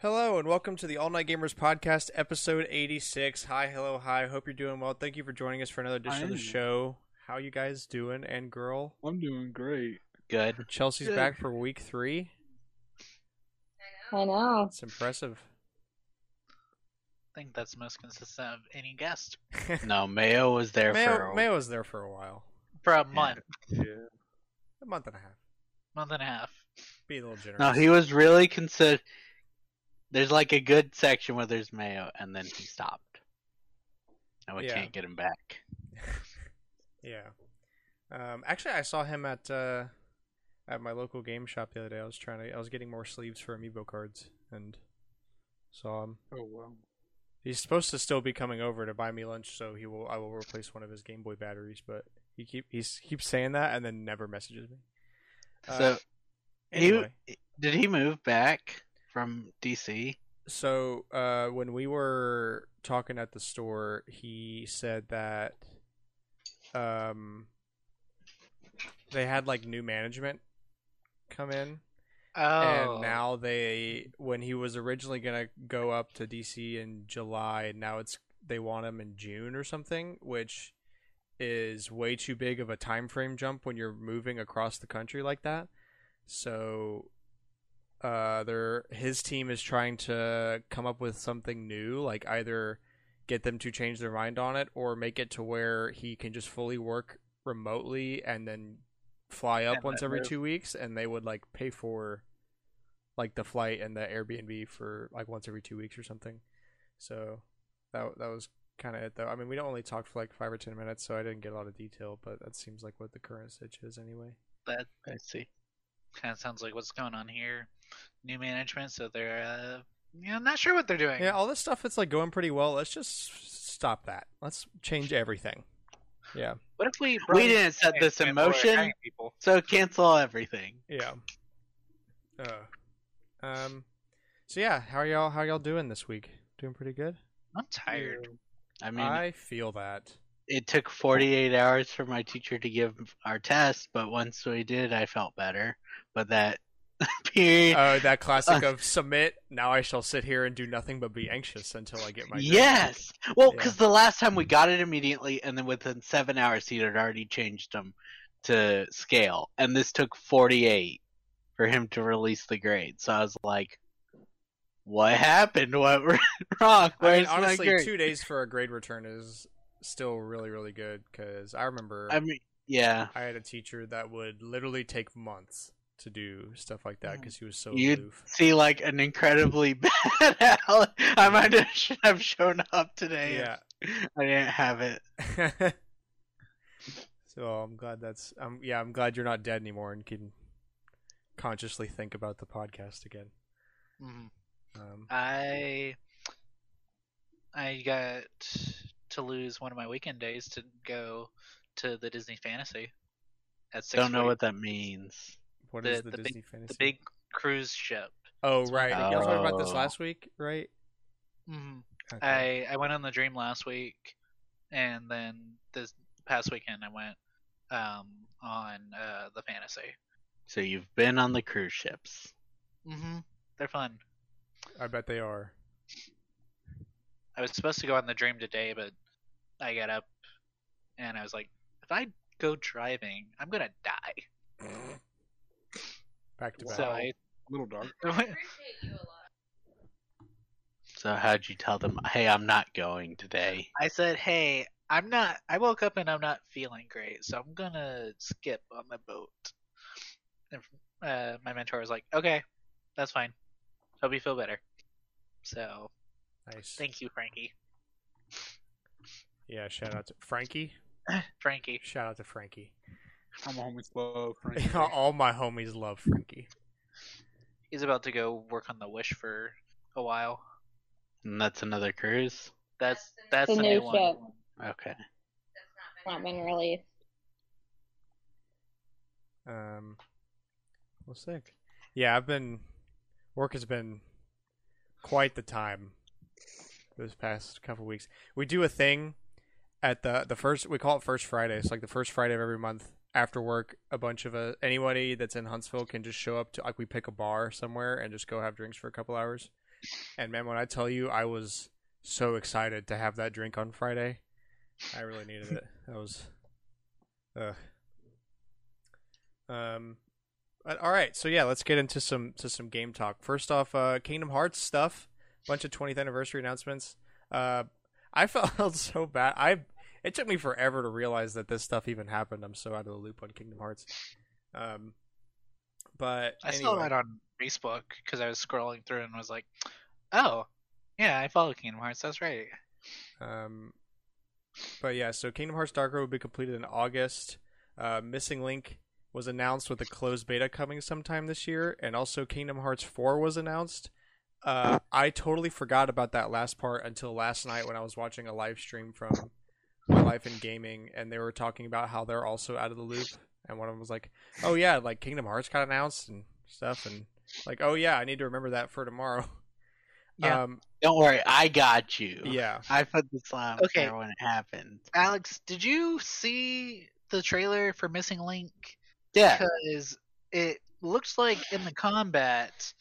Hello and welcome to the All Night Gamers Podcast, episode 86. Hi, hello, hi. Hope you're doing well. Thank you for joining us for another edition of the am. show. How you guys doing? And girl, I'm doing great. Good. Chelsea's Good. back for week three. I know. It's impressive. I think that's the most consistent of any guest No, Mayo was there Mayo, for. Mayo was there for a while, for a month, Yeah. A month and a half. month and a half. Be a little generous. No, he was really consider. There's like a good section where there's Mayo, and then he stopped, and we Yeah. can't get him back. Yeah. Um, actually, I saw him at uh, at my local game shop the other day. I was trying to, I was getting more sleeves for amiibo cards, and saw him. Oh wow. He's supposed to still be coming over to buy me lunch, so he will. I will replace one of his Game Boy batteries, but he keep he's keeps saying that and then never messages me. Uh, so anyway, he did he move back from DC? so uh, when we were talking at the store, he said that um they had like new management come in Oh, and now they when he was originally gonna go up to DC in July, now it's they want him in June or something, which is way too big of a time frame jump when you're moving across the country like that. So uh they're his team is trying to come up with something new, like either get them to change their mind on it or make it to where he can just fully work remotely and then fly up And once every move. two weeks and they would like pay for like the flight and the Airbnb for like once every two weeks or something. So that that was kind of it though. I mean, we don't only talked for like five or ten minutes, so I didn't get a lot of detail, but that seems like what the current stitch is anyway. that I see. kind of sounds like what's going on here. New management, so they're uh, you know, not sure what they're doing. Yeah, all this stuff it's like going pretty well. Let's just stop that. Let's change everything. Yeah, What if we? We didn't set this in motion, so cancel everything. yeah. Uh, um. So yeah, how are y'all? How y'all doing this week? Doing pretty good. I'm tired. I mean, I feel that. it took 48 hours for my teacher to give our test, but once we did, I felt better. But that period. Oh, that classic uh, of submit. Now I shall sit here and do nothing but be anxious until I get my. grade. Yes. Well, Yeah. because the last time we hmm. got it immediately, and then within seven hours, he had already changed them to scale, and this took 48 for him to release the grade. So I was like, "What happened? What went wrong? I mean, honestly, grade?" two days for a grade return is still really, really good. Because I remember I mean, yeah. I had a teacher that would literally take months to do stuff like that because he was so You'd aloof. see like an incredibly bad Alan. I might have shown up today. Yeah. I didn't have it. so I'm glad that's um yeah I'm glad you're not dead anymore and can consciously think about the podcast again. Mhm. Um, I I got to lose one of my weekend days to go to the Disney Fantasy. At six Don't know what that means. what is the- the, the Disney fantasy? the big cruise ship. oh right, you were talking about this Oh. last week, right? hmm Okay. I I went on the Dream last week, and then this past weekend I went um on uh the Fantasy. So you've been on the cruise ships. hmm They're fun. I bet they are. I was supposed to go on the Dream today, but I got up and I was like, if I go driving, I'm gonna die. Back to back. So I little dark. So how'd you tell them, hey, I'm not going today? I said, hey, I'm not. I woke up and I'm not feeling great, so I'm gonna skip on the boat. And uh, my mentor was like, okay, that's fine. Hope you feel better. So nice. thank you, Frankie. Yeah, shout out to Frankie. Frankie. Shout out to Frankie. All my homies love Frankie. All my homies love Frankie. He's about to go work on the Wish for a while. And that's another cruise? That's that's The the new new one. ship. Okay. That's not been released. Um, well, sick. Yeah, I've been work has been quite the time this past couple weeks. We do a thing at the the first we call it First Friday. It's like the first Friday of every month. after work, a bunch of uh, anybody that's in Huntsville can just show up to like we pick a bar somewhere and just go have drinks for a couple hours. And man, when I tell you, I was so excited to have that drink on Friday. I really needed it. That was, uh, um, all right. So yeah, let's get into some to some game talk. First off, uh, Kingdom Hearts stuff. Bunch of 20th anniversary announcements. Uh, I felt so bad. I it took me forever to realize that this stuff even happened. I'm so out of the loop on Kingdom Hearts. Um, but I saw that on Facebook because I was scrolling through and was like, "Oh, yeah, I follow Kingdom Hearts. That's right." Um, but yeah, so Kingdom Hearts Dark Road will be completed in August. Uh, Missing Link was announced with a closed beta coming sometime this year, and also Kingdom Hearts 4 was announced. Uh, I totally forgot about that last part until last night when I was watching a live stream from My Life in Gaming, and they were talking about how they're also out of the loop. And one of them was like, "Oh yeah, like Kingdom Hearts got announced and stuff," and like, "Oh yeah, I need to remember that for tomorrow." Yeah. Um, Don't worry, I got you. yeah. I put the slime Okay. there when it happened. Alex, did you see the trailer for Missing Link? Yeah. Because it looks like in the combat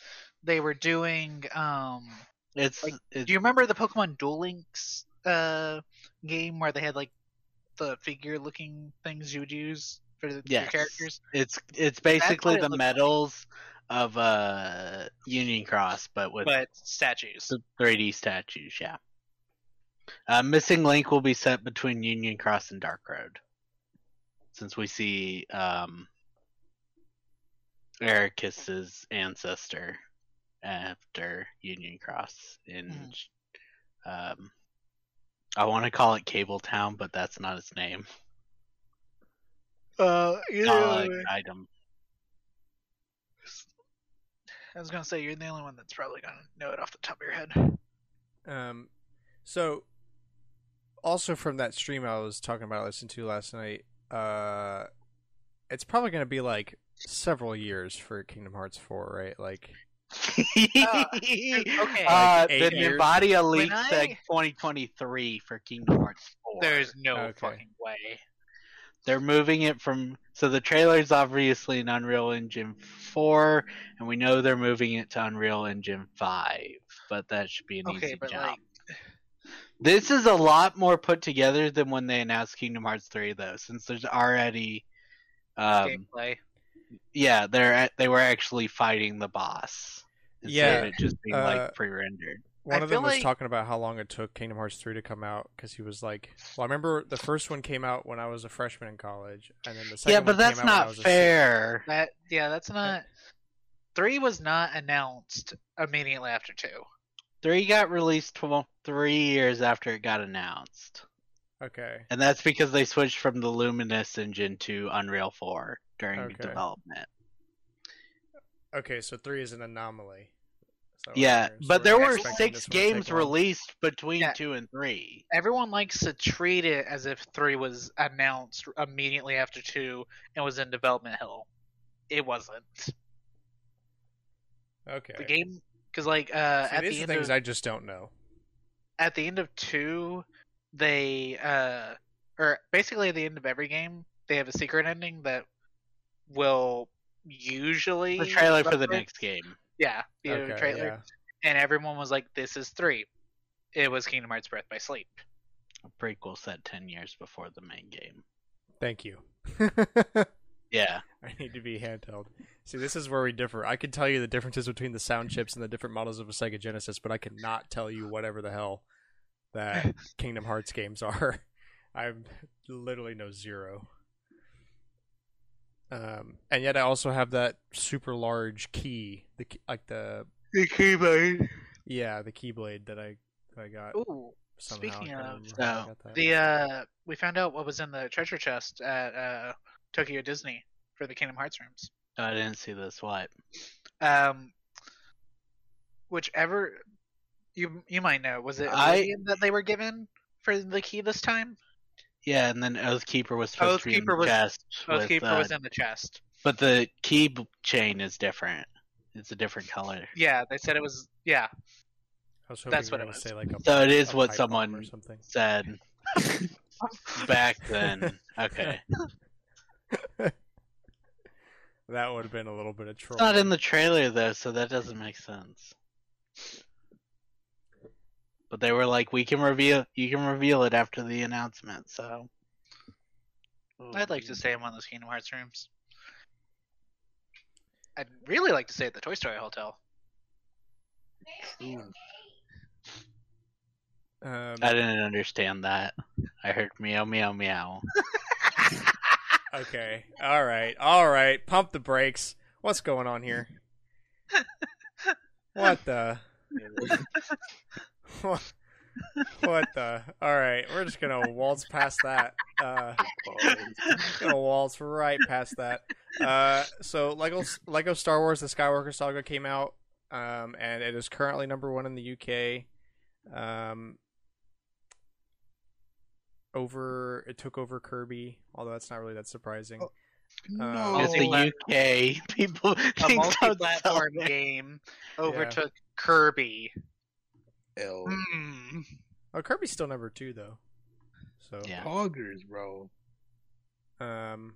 they were doing. um It's, Like, it's Do you remember the Pokemon Duel Links uh, game where they had like the figure-looking things you would use for the, Yes. characters? it's it's basically what it the like. medals of uh Union Cross, but with But statues. 3D statues. Yeah. Uh, Missing Link will be set between Union Cross and Dark Road, since we see um, Ericus's ancestor after Union Cross in. Um, I want to call it Cable Town, but that's not its name. Uh, Uh, item. I was gonna say you're the only one that's probably gonna know it off the top of your head. Um, so also from that stream I was talking about, I listened to last night. Uh, it's probably going to be like several years for Kingdom Hearts four, right? Like, okay. Uh, Like the years? Nvidia leak When said I- 2023 for Kingdom Hearts 4. There's no Okay. fucking way. They're moving it from so the trailer's obviously in Unreal Engine 4, and we know they're moving it to Unreal Engine 5, but that should be an Okay, easy but jump. like, This is a lot more put together than when they announced Kingdom Hearts 3, though, since there's already, um, gameplay. yeah, they're they were actually fighting the boss instead Yeah, of it just being uh, like pre-rendered. one I of them was like- talking about how long it took Kingdom Hearts three to come out because he was like, "Well, I remember the first one came out when I was a freshman in college, and then the second Yeah, but came that's out not fair. That yeah, that's not. Three was not announced immediately after two. Three got released tw- three years after it got announced. Se- Okay, And that's because they switched from the Luminous engine to Unreal 4 during Okay. development. okay, so three is an anomaly. Is that what Yeah, So but there were six this one to take games released between Yeah. 2 and 3. Everyone likes to treat it as if three was announced immediately after two and was in development hell. It wasn't. Okay, The game, because like uh, See, at these the are end things of I just don't know. at the end of two, they uh, or basically at the end of every game, they have a secret ending that will usually The trailer for the next game. Yeah, the Okay, trailer, yeah. and everyone was like, "This is three. It was Kingdom Hearts: Birth by Sleep. A prequel set 10 years before the main game. Thank you. Yeah. I need to be handheld. See, this is where we differ. I can tell you the differences between the sound chips and the different models of a Sega Genesis, but I cannot tell you whatever the hell that Kingdom Hearts games are. I literally know zero. Um, and yet I also have that super large key, the like the The keyblade. yeah the keyblade that I that I got Ooh, somehow. speaking of- remember Oh, the uh, we found out what was in the treasure chest at uh Tokyo Disney for the Kingdom Hearts rooms. I didn't see this. What? Um, whichever you you might know, was it I- that they were given for the key this time? Yeah, and then Oathkeeper was supposed to be in the was- chest. with, Oathkeeper uh, was in the chest. But the key chain is different. It's a different color. Yeah, they said it was. Yeah, was that's what it was. say like a So it is a what someone or something. said back then. Okay. That would have been a little bit of troll. It's not in the trailer though, so that doesn't make sense. But they were like, "We can reveal. You can reveal it after the announcement." So I'd like to stay in one of those Kingdom Hearts rooms. I'd really like to stay at the Toy Story Hotel. Um, I didn't understand that. I heard meow meow meow. okay. All right. All right. Pump the brakes. What's going on here? What the? What, what the? All right. We're just gonna waltz past that. Uh, gonna waltz right past that. Uh, so Lego Lego Star Wars: The Skywalker Saga came out, um, and it is currently number one in the UK. Um, over it took over Kirby, although that's not really that surprising. No. It's Oh. the UK. People A think multi-platform game overtook Kirby. L. Hmm. Oh, Kirby's still number two though. So Yeah. Poggers, bro. um,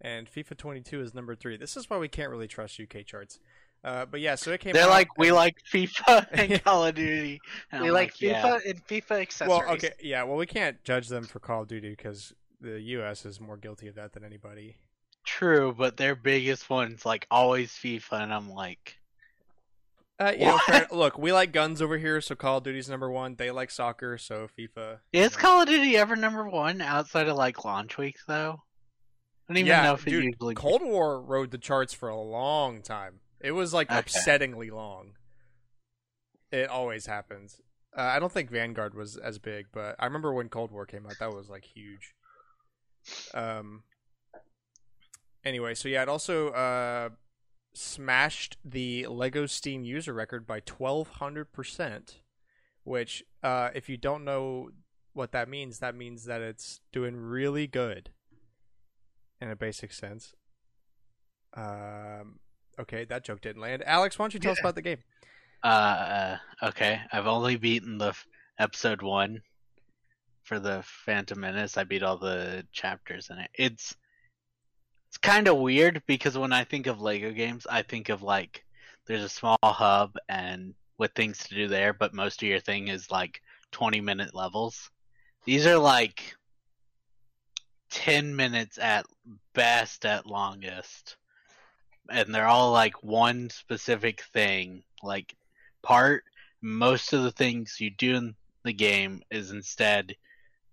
and FIFA 22 is number three. This is why we can't really trust UK charts. Uh, but yeah, so it came. They're out, like, we and- like FIFA and Call of Duty. And We I'm like yeah. FIFA and FIFA accessories. Well, okay, yeah. Well, we can't judge them for Call of Duty because the US is more guilty of that than anybody. True, but their biggest one's like always FIFA, and I'm like, Uh, you know, fair- look, we like guns over here, so Call of Duty's number one. They like soccer, so FIFA. is you know. Call of Duty ever number one outside of like launch weeks though? I don't even yeah, know if it dude, usually. Cold War rode the charts for a long time. It was like Okay. upsettingly long. It always happens. Uh, I don't think Vanguard was as big, but I remember when Cold War came out, that was like huge. Um. Anyway, so yeah, it also uh, smashed the Lego Steam user record by twelve hundred percent. Which, uh, if you don't know what that means, that means that it's doing really good in a basic sense. Um, okay, that joke didn't land. Alex, why don't you tell us about the game? Uh, okay. I've only beaten the f- episode one for the Phantom Menace. I beat all the chapters in it. It's it's kind of weird because when I think of Lego games, I think of like there's a small hub and with things to do there, but most of your thing is like 20 minute levels. These are like 10 minutes at best at longest. And they're all like one specific thing. Like part most of the things you do in the game is instead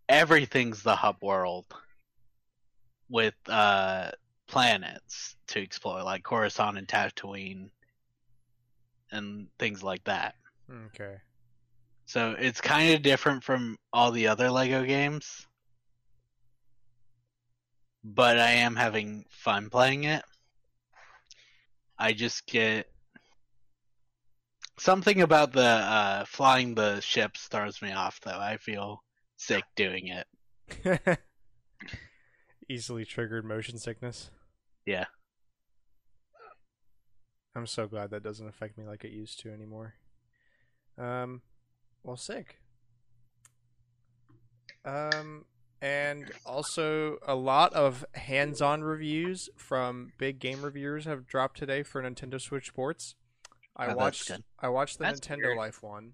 everything's the hub world with uh planets to explore like Coruscant and Tatooine and things like that. Okay. So it's kind of different from all the other Lego games. But I am having fun playing it. I just get something about the uh, flying the ships throws me off though. I feel sick doing it. Easily triggered motion sickness. Yeah. I'm so glad that doesn't affect me like it used to anymore. Um, well, sick. Um, and also a lot of hands-on reviews from big game reviewers have dropped today for Nintendo Switch Sports. I Oh, watched. I watched the That's Nintendo weird. Life one,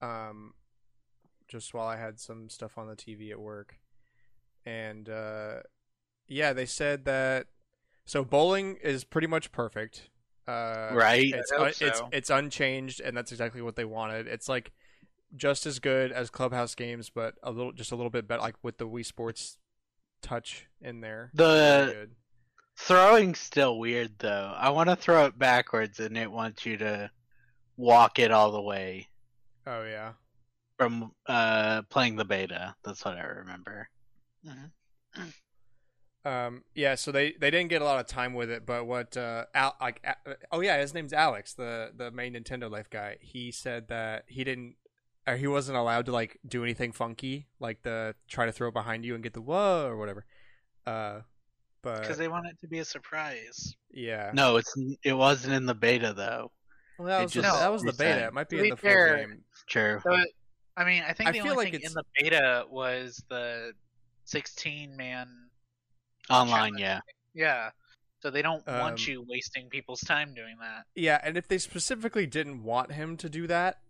um, just while I had some stuff on the TV at work, and uh, yeah, they said that so bowling is pretty much perfect. Uh, right? It's I hope un- it's so. it's unchanged, and that's exactly what they wanted. It's like just as good as Clubhouse games, but a little just a little bit better, like with the Wii Sports touch in there. The- Really. Throwing's still weird though. I want to throw it backwards and it wants you to walk it all the way Oh yeah. from uh playing the beta. That's what I remember. Um, yeah, so they, they didn't get a lot of time with it, but what uh, Al, like uh, oh yeah, his name's Alex, the the main Nintendo Life guy. He said that he didn't, or he wasn't allowed to like do anything funky, like the try to throw behind you and get the whoa or whatever. Uh, but because they want it to be a surprise. yeah, No, it's it wasn't in the beta though. well, that it was the, just that was the beta. It might be To in be the full fair, game. True. So, I mean, I think I the feel only like thing it's- in the beta was the 16 man. Online, yeah. Yeah. So they don't Um, want you wasting people's time doing that. Yeah, and if they specifically didn't want him to do that,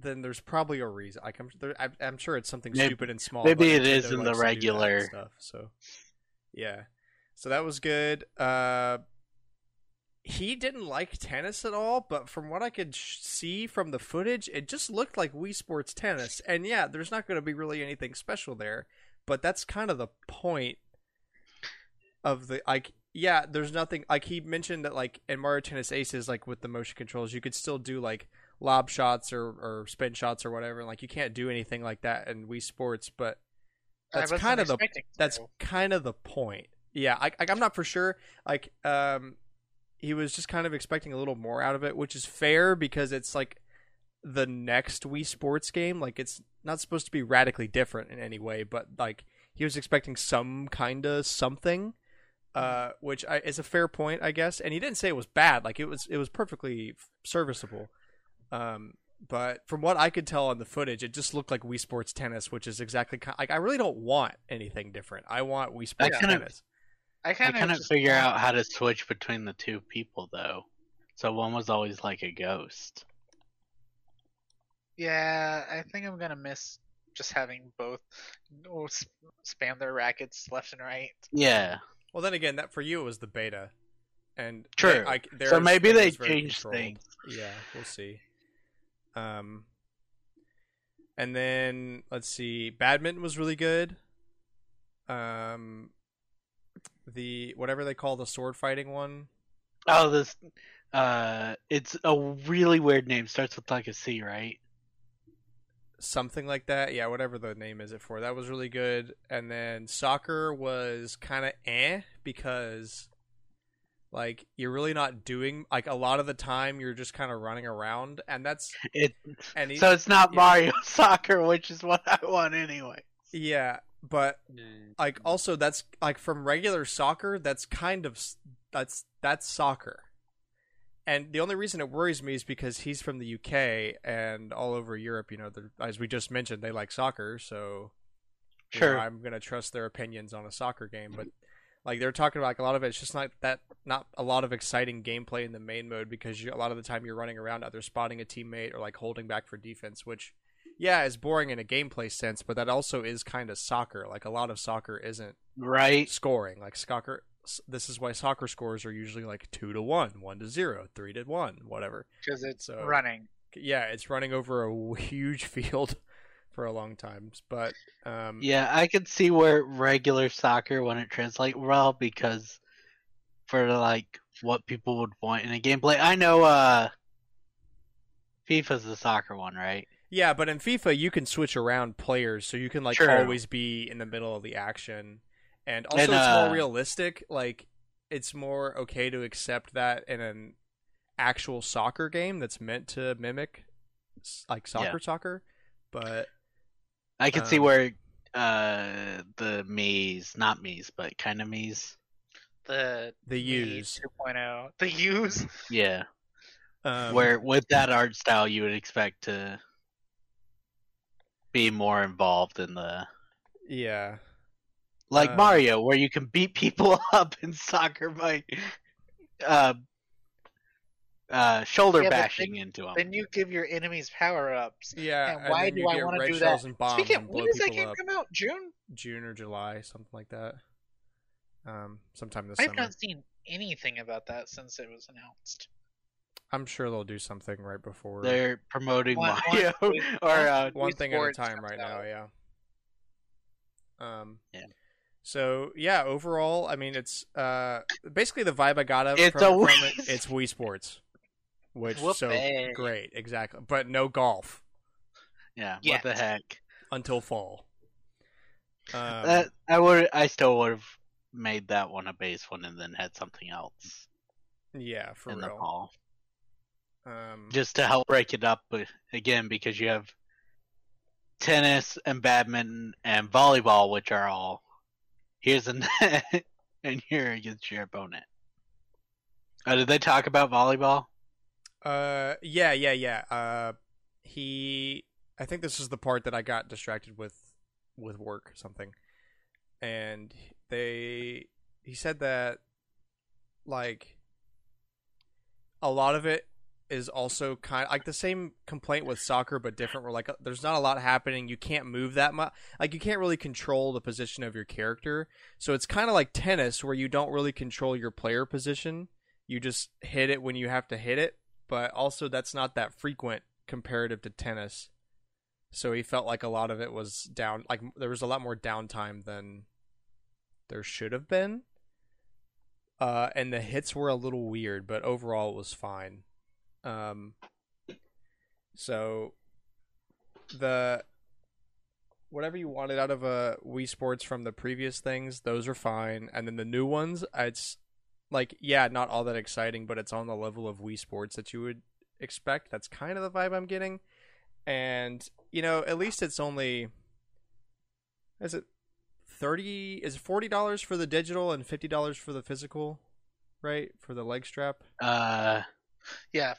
then there's probably a reason. Like I'm, there, I'm, I'm sure it's something Maybe- stupid and small. maybe it is in the likes to do that and regular- stuff. So, yeah, so that was good. Uh, he didn't like tennis at all, but from what I could sh- see from the footage, it just looked like Wii Sports tennis. And yeah, there's not going to be really anything special there, but that's kind of the point of the like. Yeah, there's nothing like he mentioned that like in Mario Tennis Aces, like with the motion controls, you could still do like lob shots or, or spin shots or whatever. Like you can't do anything like that in Wii Sports, but that's kind of the expecting that's kind of the point. Yeah, I, I I'm not for sure. Like, um, he was just kind of expecting a little more out of it, which is fair because it's like the next Wii Sports game. Like, it's not supposed to be radically different in any way, but like he was expecting some kind of something, uh, which I, is a fair point, I guess. And he didn't say it was bad. Like, it was it was perfectly serviceable. Um, but from what I could tell on the footage, it just looked like Wii Sports Tennis, which is exactly ki- like I really don't want anything different. I want Wii Sports kind of- Tennis. I I kind of couldn't figure out how to switch between the two people though. So one was always like a ghost. Yeah, I think I'm gonna miss just having both oh, sp- spam their rackets left and right. Yeah. Well, then again, that for you it was the beta, and True. they- I, So maybe they changed things. Yeah, we'll see. Um, and then let's see, badminton was really good. Um, the whatever they call the sword fighting one. Oh, this. Uh, it's a really weird name. Starts with like a C, right? Something like that. Yeah, whatever the name is it for. That was really good. And then soccer was kind of eh because like you're really not doing like a lot of the time you're just kind of running around and that's It. and he- So it's not yeah. Mario Soccer, which is what I want anyway. yeah, but like also that's like from regular soccer that's kind of that's that's soccer. And the only reason it worries me is because he's from the UK and all over Europe, you know, as we just mentioned, they like soccer, so you know, Sure. I'm gonna trust their opinions on a soccer game. But like they're talking about, like a lot of it's just not that not a lot of exciting gameplay in the main mode because you, a lot of the time you're running around either spotting a teammate or like holding back for defense, which yeah is boring in a gameplay sense, but that also is kind of soccer. Like a lot of soccer isn't Right. scoring. Like soccer, this is why soccer scores are usually like two to one, one to zero, three to one, whatever. because it's So- running. Yeah, it's running over a huge field for a long time. But um, Yeah, I could see where regular soccer wouldn't translate well because for like what people would want in a gameplay. I know uh FIFA's the soccer one, right? yeah, but in FIFA you can switch around players, so you can like True. always be in the middle of the action, and also And, it's uh, more realistic. Like it's more okay to accept that in an actual soccer game that's meant to mimic like soccer soccer, but I could see Um, where uh the Mii's, not Mii's, but kind of Mii's. The the use 2.0. The use. Yeah. um, where with that art style you would expect to be more involved in the yeah like Um, Mario, where you can beat people up in soccer by uh, uh, shoulder Yeah, but bashing into them. Then you give your enemies power ups. yeah. And and why then do I wanna do shells that? and bombs Speaking, and blow when does that game up? come out? June? June or July, something like that. Um, sometime this week. I've summer. not seen anything about that since it was announced. I'm sure they'll do something right before. They're promoting One- Mario one- or uh, one thing at a time comes right now, yeah. Um, Yeah. So yeah, overall, I mean, it's uh basically the vibe I got of It's from, a from Wii it. It's Wii Sports, which so Whoopee. great, exactly. But no golf yeah, Yet. what the heck? until fall. Um, that I would, I still would have made that one a base one and then had something else yeah, for in the fall, Um, just to help break it up again because you have tennis and badminton and volleyball, which are all here's a net and here against your opponent. Uh, did they talk about volleyball? Uh, yeah, yeah, yeah. Uh, he. I think this is the part that I got distracted with, with work or something, and they. He said that like a lot of it is also kind of, like the same complaint with soccer but different where like there's not a lot happening. You can't move that much like you can't really control the position of your character. So it's kind of like tennis where you don't really control your player position. You just hit it when you have to hit it but also that's not that frequent comparative to tennis. So he felt like a lot of it was down like there was a lot more downtime than there should have been. Uh, and the hits were a little weird, but overall it was fine. Um, so the whatever you wanted out of a Wii Sports from the previous things, those are fine, and then the new ones, it's like yeah, not all that exciting, but it's on the level of Wii Sports that you would expect. That's kind of the vibe I'm getting, and you know, at least it's only is it thirty is forty dollars for the digital and fifty dollars for the physical, right? For the leg strap. Uh, Yeah,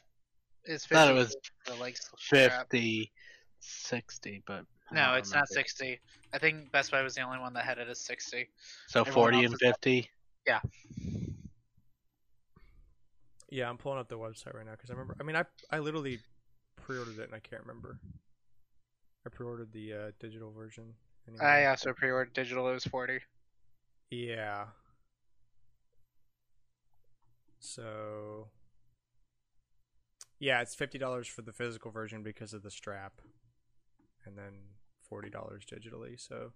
it's Thought 50 it was for the leg strap. 50, 60, but I No, don't it's not 60. I think Best Buy was the only one that had it as 60. So Everyone 40 and 50. Yeah, Yeah, I'm pulling up the website right now because I remember. I mean, I I literally pre-ordered it and I can't remember. I pre-ordered the uh, digital version. Anyway. I also pre-ordered digital. It was 40. Yeah. So. Yeah, it's fifty dollars for the physical version because of the strap, and then forty dollars digitally. So.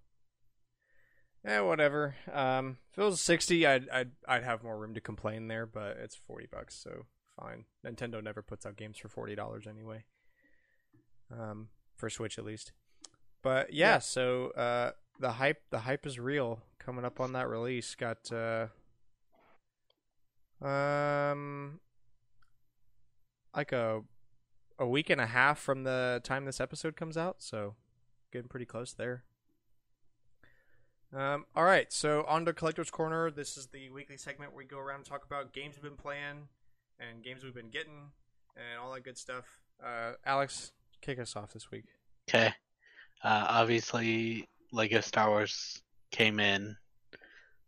Yeah, whatever. Um, if it was sixty, I'd I'd I'd have more room to complain there, but it's forty bucks, so fine. Nintendo never puts out games for forty dollars anyway. Um, for Switch at least. But yeah, Yeah. so uh, the hype the hype is real coming up on that release. Got uh, um like a a week and a half from the time this episode comes out, so getting pretty close there. Um, all right, so on to Collector's Corner. This is the weekly segment where we go around and talk about games we've been playing and games we've been getting and all that good stuff. Uh, Alex, kick us off this week. Okay. Uh, obviously, Lego Star Wars came in.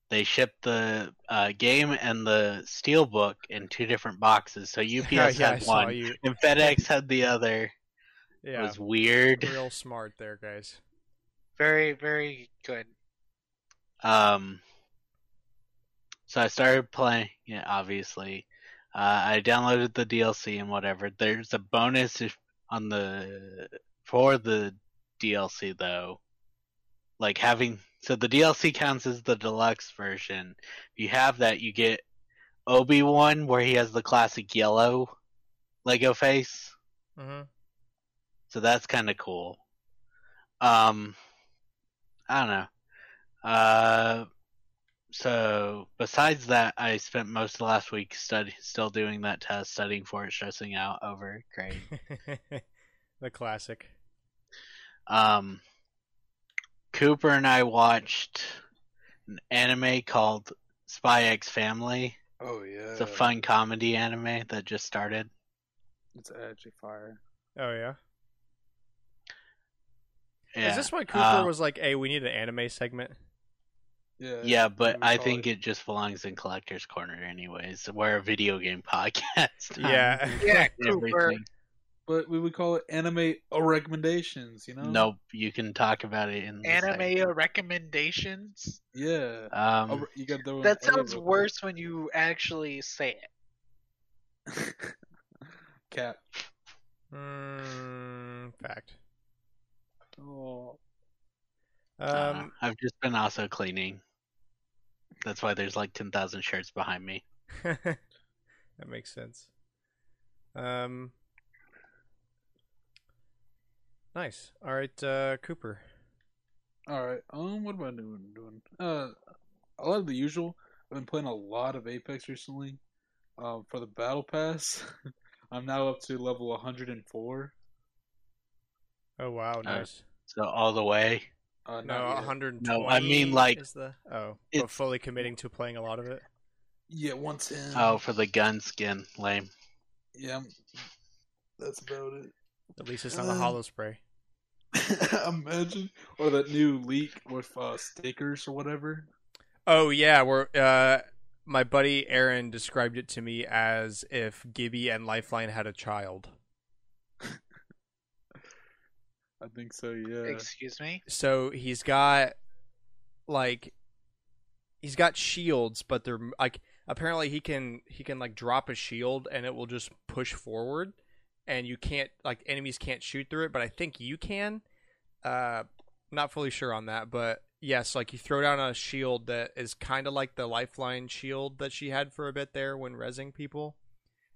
They shipped the uh, game and the Steelbook in two different boxes. So UPS yeah, had saw one, and FedEx had the other. It Yeah, was weird. real smart there, guys. Very, very good. Um, so I started playing it. Obviously, uh, I downloaded the DLC and whatever. There's a bonus on the for the DLC though. Like having so the DLC counts as the deluxe version. If you have that, you get Obi Wan where he has the classic yellow Lego face. Mm-hmm. So that's kind of cool. Um, I don't know. Uh, so besides that, I spent most of last week study, still doing that test, studying for it, stressing out over grade. the classic. Um, Cooper and I watched an anime called Spy X Family. Oh yeah. It's a fun comedy anime that just started. It's actually fire. Oh yeah. Yeah. Is this why Cooper uh, was like, "Hey, we need an anime segment"? Yeah. Yeah, but I think it- it just belongs in Collector's Corner, anyways. We're a video game podcast. Yeah. Yeah, Cooper. everything. But we would call it anime recommendations. You know. Nope, you can talk about it in Anime segment. recommendations? Yeah. Um, you got to That sounds worse when you actually say it. Cat. Mm, fact. Oh. uh, Um, I've just been also cleaning. That's why there's like ten thousand shirts behind me. that makes sense. Um, nice. All right, uh, Cooper. All right. Um. What am I doing? Doing. Uh, a lot of the usual. I've been playing a lot of Apex recently. Um, for the battle pass, I'm now up to level 104. Oh wow, nice. So all the way. Uh, no, 120. No, I mean, like, is the oh, but fully committing to playing a lot of it. Yeah, 110. Oh, for the gun skin, lame. Yeah. That's about it. At least it's not a Uh, holo spray. Imagine, or that new leak with uh, stickers or whatever. Oh yeah, we're uh, my buddy Aaron described it to me as if Gibby and Lifeline had a child. I think so. Yeah. Excuse me. So he's got like he's got shields, but they're like apparently he can he can like drop a shield and it will just push forward and you can't like enemies can't shoot through it, but I think you can. Uh not fully sure on that, but yes, like you throw down a shield that is kind of like the lifeline shield that she had for a bit there when resing people,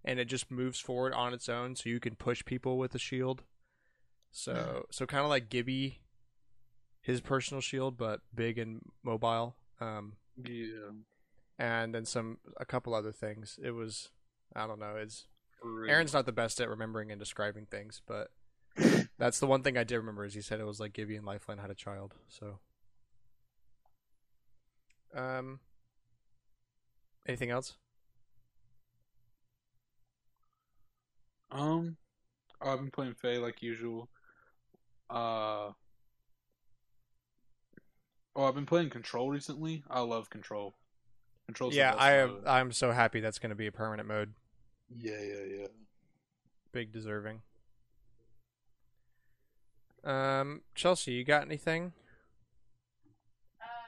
and it just moves forward on its own, so you can push people with the shield. So so kind of like Gibby, his personal shield, but big and mobile. Um, Yeah. and then some a couple other things. It was I don't know. It's for. Aaron's not the best at remembering and describing things, but that's the one thing I did remember is he said it was like Gibby and Lifeline had a child. So, um, anything else? Um, oh, I've been playing Faye like usual. Uh, oh, I've been playing Control recently. I love Control. Control's yeah, I am. mode. I'm so happy that's going to be a permanent mode. Yeah, yeah, yeah. Big deserving. Um, Chelsea, you got anything?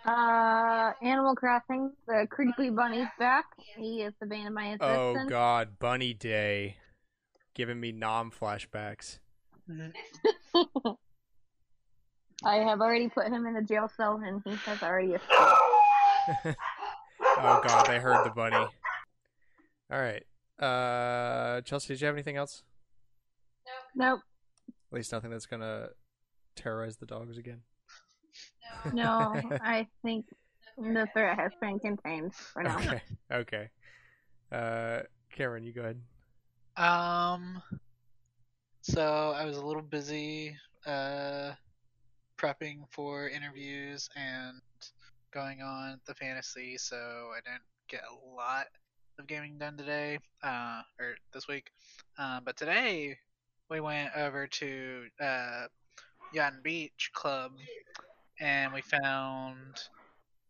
Uh, Animal Crossing, the Critically Bunny's back. He is the bane of my existence. Oh. God, Bunny Day, giving me nom flashbacks. I have already put him in the jail cell, and he has already escaped. oh God, they heard the bunny. All right, uh, Chelsea, did you have anything else? No. Nope, At least nothing that's gonna terrorize the dogs again. no, I think the threat has been contained for now. Okay. Okay. Uh, Cameron, you go ahead. Um, so I was a little busy uh, prepping for interviews and going on the fantasy, so I didn't get a lot of gaming done today, uh, or this week. Um, but today we went over to uh, Yacht Beach Club, and we found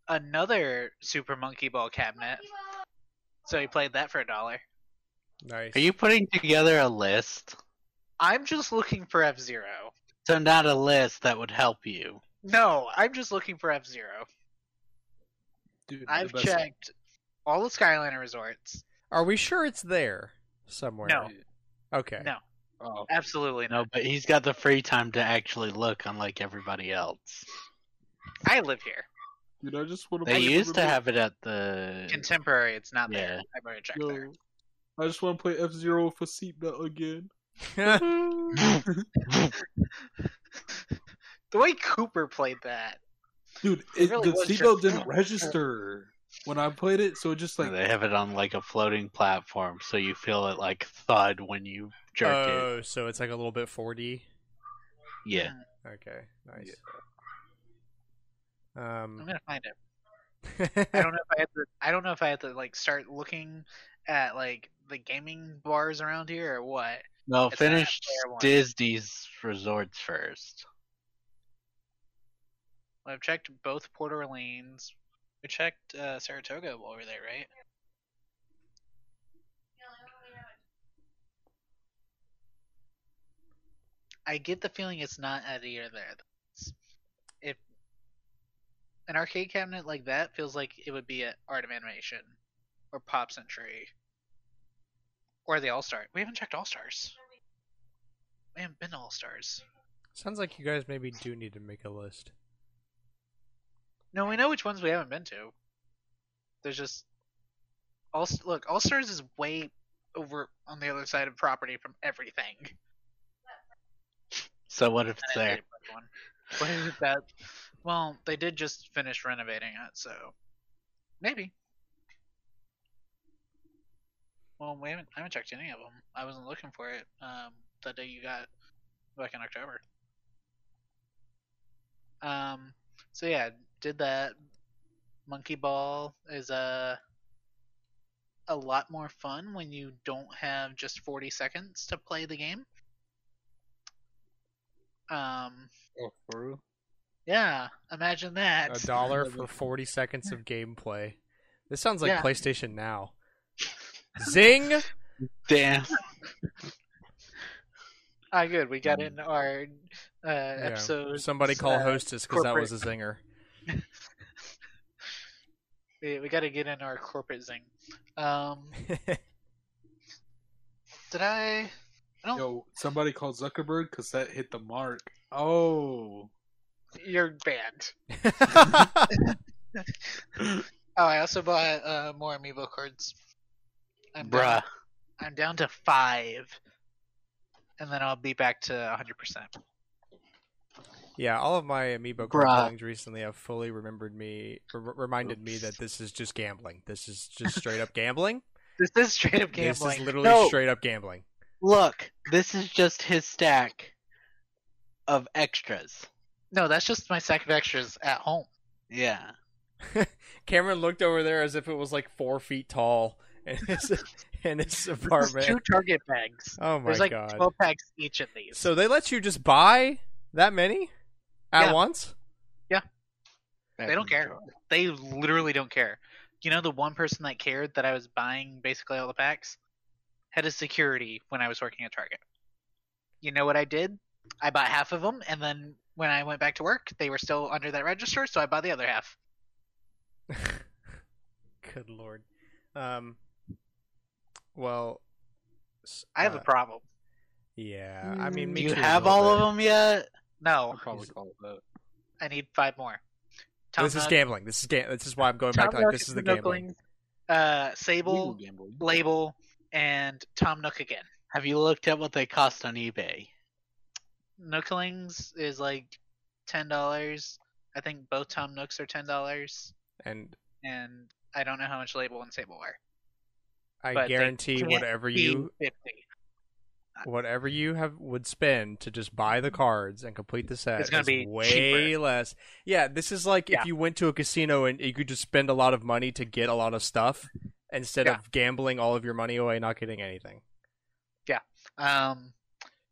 another Super Monkey Ball cabinet. So we played that for a dollar. Nice. Are you putting together a list? I'm just looking for F Zero. So not a list that would help you. No, I'm just looking for F Zero. Dude, I've best- checked all the Skyliner resorts. Are we sure it's there somewhere? No. Okay. No. Oh, Absolutely No, no. but he's got the free time to actually look, unlike everybody else. I live here. dude, I just want to. They play used to have it at the. Contemporary, it's not there. I've already checked there. Yo, I just want to play F Zero for seatbelt again. The way Cooper played that. Dude, It it, really the seatbelt didn't register when I played it, so it just like they have it on like a floating platform, so you feel it like thud when you jerk it. oh, so it's like a little bit 4D. Yeah. Okay. Nice. um I'm gonna find it. I don't know if I have to. I don't know if I have to like start looking at like the gaming bars around here or what. No, It's finish. Disney's resorts first. I've checked both Port Orleans. We checked uh, Saratoga while we were there, right? I get the feeling it's not at either there. If an arcade cabinet like that feels like it would be at Art of Animation or Pop Century or the All Star. We haven't checked All Stars. We haven't been to All Stars. Sounds like you guys maybe do need to make a list. No, we know which ones we haven't been to. There's just all look. All Stars is way over on the other side of property from everything. So what if it's there? did put one. What is that? Well, they did just finish renovating it, so maybe. Well, we haven't. I haven't checked any of them. I wasn't looking for it um, the day you got back in October. Um. So yeah, did that. Monkey Ball is a a lot more fun when you don't have just 40 seconds to play the game. Um, oh, for real. yeah, imagine that. A dollar for 40 seconds of gameplay. This sounds like Yeah. PlayStation Now. Zing! Damn. Ah, good. We got in our uh, Yeah. episode. Somebody call uh, hostess because that was a zinger. We, we got to get in our corporate zing. Um, did I? I don't. Yo, somebody called Zuckerberg because that hit the mark. Oh, You're banned. Oh, I also bought uh, more amiibo cards. I'm Bruh. Down, I'm down to five, and then I'll be back to 100. percent yeah, all of my amiibo card Bruh. killings recently have fully remembered me, r- reminded me that this is just gambling. This is just straight up gambling. This is straight up gambling. This is literally No. straight up gambling. Look, this is just his stack of extras. No, that's just my stack of extras at home. Yeah. Cameron looked over there as if it was like four feet tall in his, in his apartment. two Target bags. Oh my god. There's like god! 12 packs each of these. So they let you just buy that many at Yeah. once? Yeah. They don't care. They literally don't care. You know, the one person that cared that I was buying basically all the packs had a security when I was working at Target. You know what I did? I bought half of them, and then when I went back to work, they were still under that register, so I bought the other half. Good lord. Um. Well, I have uh, a problem. Yeah, I mean, Do you have all bit. of them yet? No, I'll probably call it that. I need five more. Tom This is Nook, gambling. This is ga- This is why I'm going back Tom to like this is the gambling. Uh, Sable, gambling. Label, and Tom Nook again. Have you looked at what they cost on eBay? Nooklings is like ten dollars. I think both Tom Nooks are ten dollars, And and I don't know how much Label and Sable are. I But they guarantee whatever you fifty. Whatever you have would spend to just buy the cards and complete the set It's gonna is be way cheaper. less. Yeah, this is like Yeah. if you went to a casino and you could just spend a lot of money to get a lot of stuff instead Yeah. of gambling all of your money away not getting anything. Yeah. Um,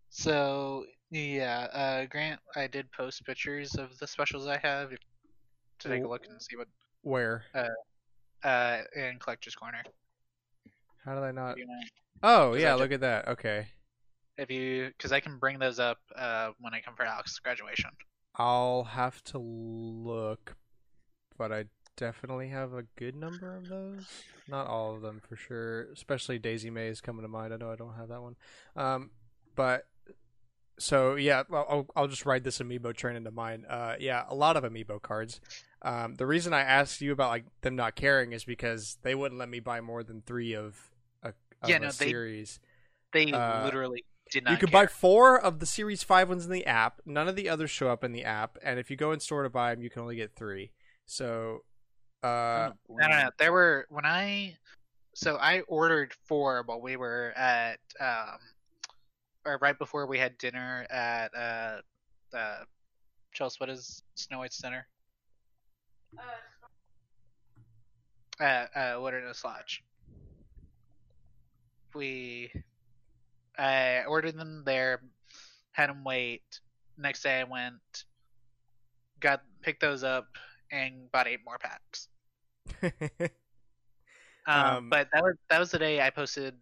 so yeah, uh, Grant, I did post pictures of the specials I have to take a look and see what Where? uh in Collector's Corner. How did I not? If you, know, Oh, yeah, look at that. Okay. If you, because I can bring those up uh when I come for Alex's graduation. I'll have to look, but I definitely have a good number of those. Not all of them for sure, especially Daisy Mae is coming to mind. I know I don't have that one. Um, but so yeah, well, I'll, I'll just ride this amiibo train into mine. Uh, yeah, a lot of amiibo cards. Um, the reason I asked you about like them not caring is because they wouldn't let me buy more than three of a, of Yeah, a no, they- series. They Uh, literally did not. You can care. buy four of the Series five ones in the app. None of the others show up in the app. And if you go in store to buy them, you can only get three. So, uh, No, no, no. There were when I so I ordered four while we were at um or right before we had dinner at uh uh Chelsea, what is Snow White Center? Uh uh Wilderness Lodge. We I ordered them there, had them wait. Next day I went, got picked those up, and bought eight more packs. Um, Um, but that was that was the day I posted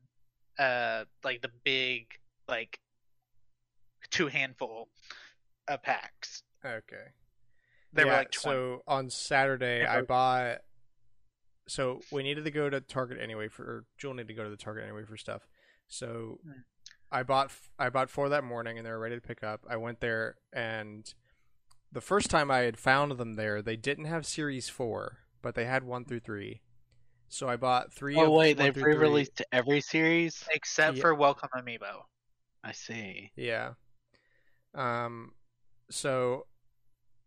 uh like the big like two handful of packs. okay. There yeah, were like twenty. so on Saturday, I bought. So we needed to go to Target anyway for. Or Jewel needed to go to the Target anyway for stuff. So Hmm. I bought I bought four that morning, and they were ready to pick up. I went there, and the first time I had found them there, they didn't have Series Four, but they had one through three. So I bought three. Oh of wait, they through three. pre-released every series. except yeah. for Welcome Amiibo. I see. Yeah. Um. So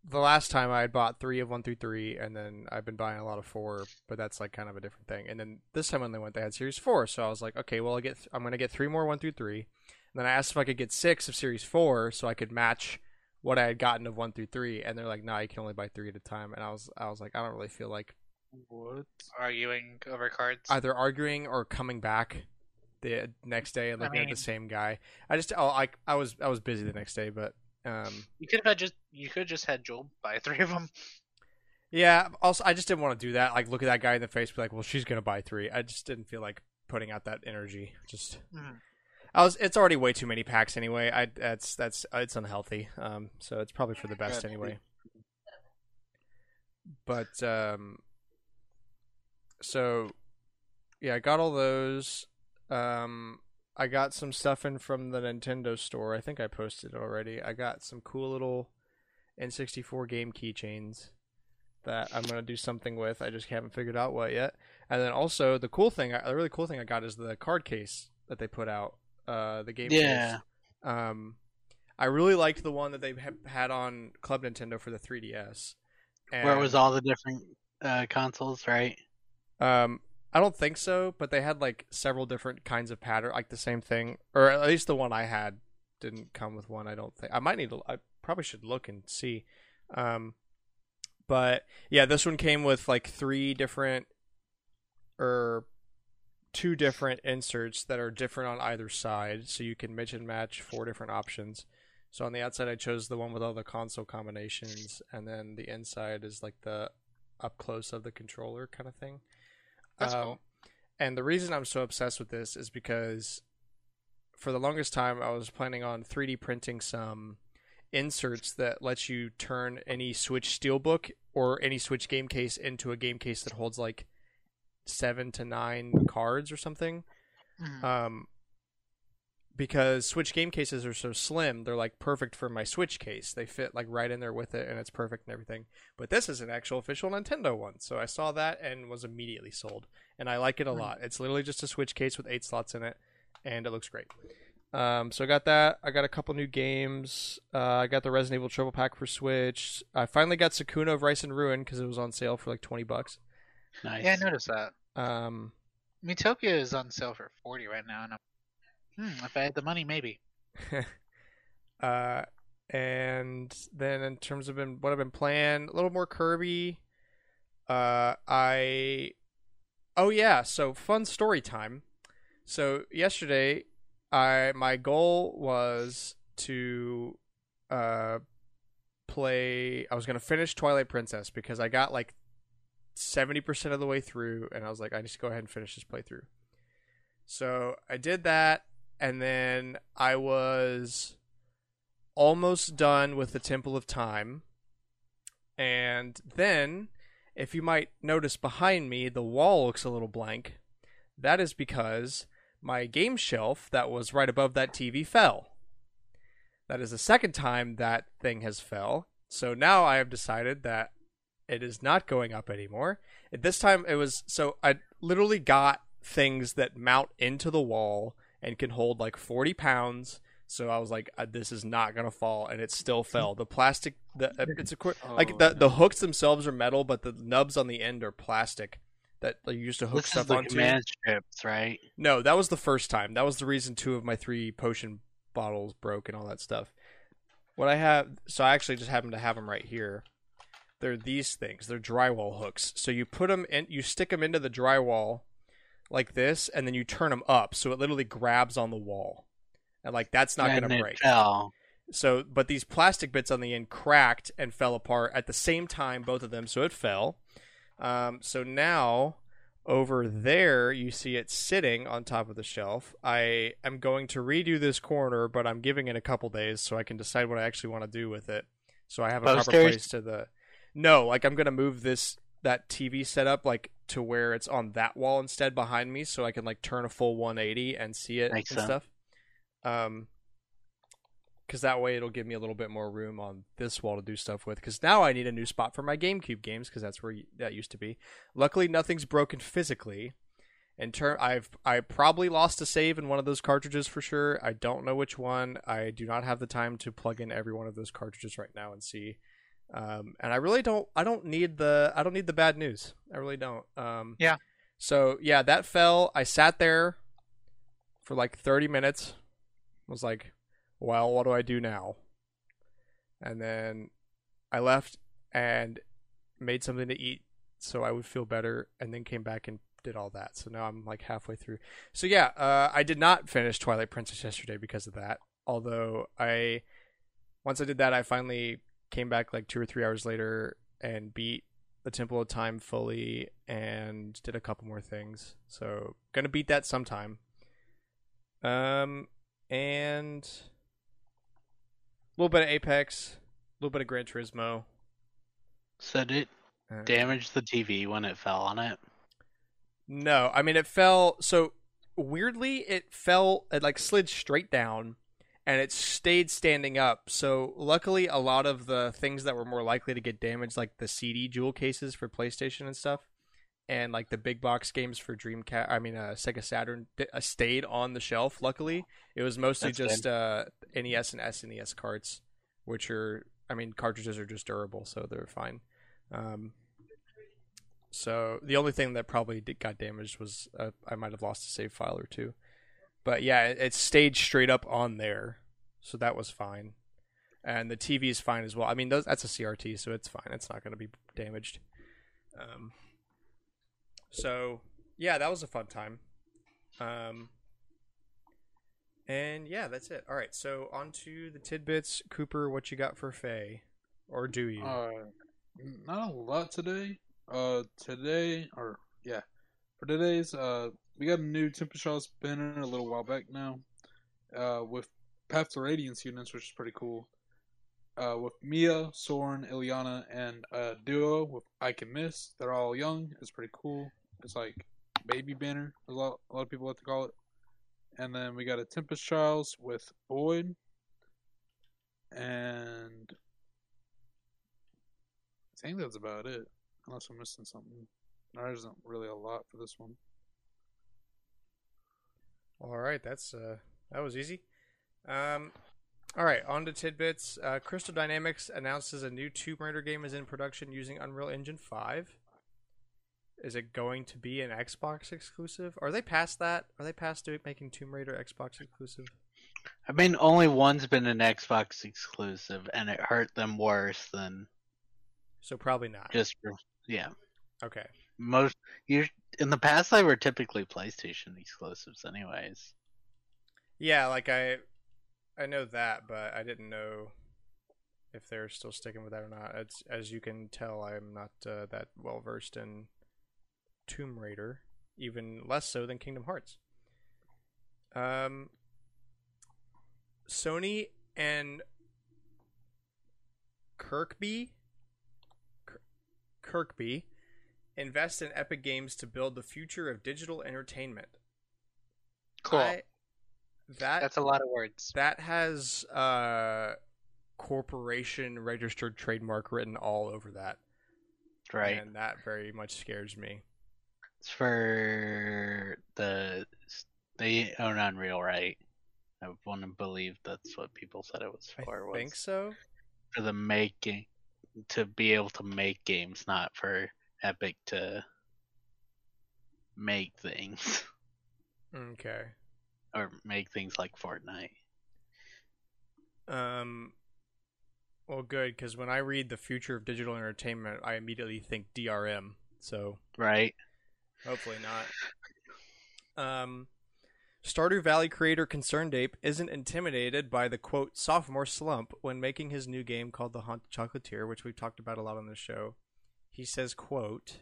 the last time I had bought three of one through three, and then I've been buying a lot of four, but that's like kind of a different thing. And then this time when they went, they had series four, so I was like, okay, well, I get, I'm gonna get three more one through three. And then I asked if I could get six of series four, so I could match what I had gotten of one through three. And they're like, no, you can only buy three at a time. And I was, I was like, I don't really feel like What? Arguing over cards. either arguing or coming back the next day and I looking at the same guy. I just, oh, I, I was, I was busy the next day, but um. you could have had just you could have just had Joel buy three of them. Yeah. Also, I just didn't want to do that. Like, look at that guy in the face, be like, "Well, she's gonna buy three. I just didn't feel like putting out that energy. Just, Mhm. I was. It's already way too many packs anyway. I that's that's it's unhealthy. Um, so it's probably for the best Yeah. anyway. But um, so yeah, I got all those. Um, I got some stuff in from the Nintendo store. I think I posted it already. I got some cool little N64 game keychains that I'm gonna do something with. I just haven't figured out what yet. And then also the cool thing, the really cool thing I got is the card case that they put out. Uh, the game Yeah. case. Um, I really liked the one that they had on Club Nintendo for the 3DS. And, Where it was all the different uh, consoles, right? Um, I don't think so, but they had like several different kinds of pattern, like the same thing, or at least the one I had didn't come with one. I don't think I might need to. I probably should look and see. Um, but yeah, this one came with like three different, or two different inserts that are different on either side, so you can mix and match four different options. So on the outside, I chose the one with all the console combinations, and then the inside is like the up close of the controller kind of thing. That's Um, cool. And the reason I'm so obsessed with this is because for the longest time I was planning on 3D printing some inserts that lets you turn any Switch Steelbook or any Switch game case into a game case that holds like seven to nine cards or something. Mhm. Um, because Switch game cases are so slim, they're like perfect for my Switch case. They fit like right in there with it, and it's perfect and everything. But this is an actual official Nintendo one, so I saw that and was immediately sold. And I like it a lot. It's literally just a Switch case with eight slots in it, and it looks great. Um, so I got that. I got a couple new games. Uh, I got the Resident Evil Triple Pack for Switch. I finally got Sakuna of Rice and Ruin because it was on sale for like twenty bucks. Nice. Yeah, I noticed that. Um, Miitopia is on sale for forty right now, and I'm, hmm, if I had the money, maybe. uh, and then in terms of been, what I've been playing, a little more Kirby. Uh, I, oh yeah, so fun story time. So yesterday, I my goal was to, uh, play. I was gonna finish Twilight Princess because I got like seventy percent of the way through, and I was like, I need to go ahead and finish this playthrough. So I did that, and then I was almost done with the Temple of Time. And then, if you might notice behind me, the wall looks a little blank. That is because my game shelf that was right above that TV fell. That is the second time that thing has fell. So now I have decided that it is not going up anymore. At This time it was so I literally got things that mount into the wall and can hold like 40 pounds. So I was like, uh, this is not gonna fall, and it still fell. The plastic, the uh, it's a qu- like Oh, the the no. hooks themselves are metal, but the nubs on the end are plastic that you used to hook This is stuff the onto. command strips, right? No, that was the first time. That was the reason two of my three potion bottles broke and all that stuff. What I have, so I actually just happen to have them right here. They're these things. They're drywall hooks. So you put them in, you stick them into the drywall like this, and then you turn them up, so it literally grabs on the wall, and like that's not gonna break. fell. So, but these plastic bits on the end cracked and fell apart at the same time, both of them. So it fell. Um, so now over there, you see it sitting on top of the shelf. I am going to redo this corner, but I'm giving it a couple days so I can decide what I actually want to do with it. So I have a proper place to the. No, like I'm gonna move this that TV setup like to where it's on that wall instead behind me, so I can like turn a full 180 and see it Makes and sense. stuff. Um, because that way it'll give me a little bit more room on this wall to do stuff with. Because now I need a new spot for my GameCube games because that's where y- that used to be. Luckily, nothing's broken physically. In turn, I've I probably lost a save in one of those cartridges for sure. I don't know which one. I do not have the time to plug in every one of those cartridges right now and see. Um, and I really don't. I don't need the. I don't need the bad news. I really don't. Um, Yeah. So yeah, that fell. I sat there for like thirty minutes. Was like, well, what do I do now? And then I left and made something to eat so I would feel better, and then came back and did all that. So now I'm like halfway through. So yeah, uh, I did not finish Twilight Princess yesterday because of that. Although I, once I did that, I finally came back like two or three hours later and beat the Temple of Time fully and did a couple more things. So gonna beat that sometime. Um, and a little bit of Apex, a little bit of Gran Turismo. So did it Uh, damage the TV when it fell on it? No, I mean it fell. So weirdly, it fell. It like slid straight down, and it stayed standing up. So luckily, a lot of the things that were more likely to get damaged, like the CD jewel cases for PlayStation and stuff, and like the big box games for Dreamcast, I mean uh, Sega Saturn, uh, stayed on the shelf. Luckily, it was mostly That's just uh, NES and SNES carts, which are, I mean, cartridges are just durable, so they're fine. Um, so the only thing that probably did, got damaged was uh, I might have lost a save file or two. But yeah, it, it stayed straight up on there, so that was fine. And the TV is fine as well. I mean, those, that's a CRT, so it's fine. It's not going to be damaged. Um, so yeah, that was a fun time. Um, and yeah, that's it. All right, so on to the tidbits. Cooper, what you got for Faye, or do you? Uh, not a lot today. Uh, today or yeah, for today's uh, we got a new Shaw spinner a little while back now. Uh, with Path to Radiance units, which is pretty cool. Uh, with Mia, Soren, Ileana, and a duo with Ike and Mist. They're all young. It's pretty cool. It's like baby banner. A lot, a lot of people like to call it. And then we got a Tempest Trials with Boyd. And I think that's about it. Unless I'm missing something. There isn't really a lot for this one. All right, that's uh, that was easy. Um, all right, on to tidbits. Uh, Crystal Dynamics announces a new Tomb Raider game is in production using Unreal Engine Five. Is it going to be an Xbox exclusive? Are they past that? Are they past doing making Tomb Raider Xbox exclusive? I mean, only one's been an Xbox exclusive, and it hurt them worse than So probably not. just yeah. Okay. Most you in the past they were typically PlayStation exclusives, anyways. Yeah, like I, I know that, but I didn't know if they're still sticking with that or not. It's as you can tell, I'm not uh, that well versed in Tomb Raider, even less so than Kingdom Hearts. Um, Sony and KIRKBI, Kir- KIRKBI, invest in Epic Games to build the future of digital entertainment. Cool. I- that That's a lot of words. that has uh corporation registered trademark written all over that. Right. And that very much scares me. It's for the they own Unreal, right? I want to believe that's what people said it was I for. was think so. for the making to be able to make games, not for Epic to make things Okay. Or make things like Fortnite. Um well good cuz when I read the future of digital entertainment, I immediately think DRM. So Right? Hopefully not. Um, Stardew Valley creator ConcernedApe isn't intimidated by the quote sophomore slump when making his new game called The Haunted Chocolatier, which we've talked about a lot on this show. He says, quote,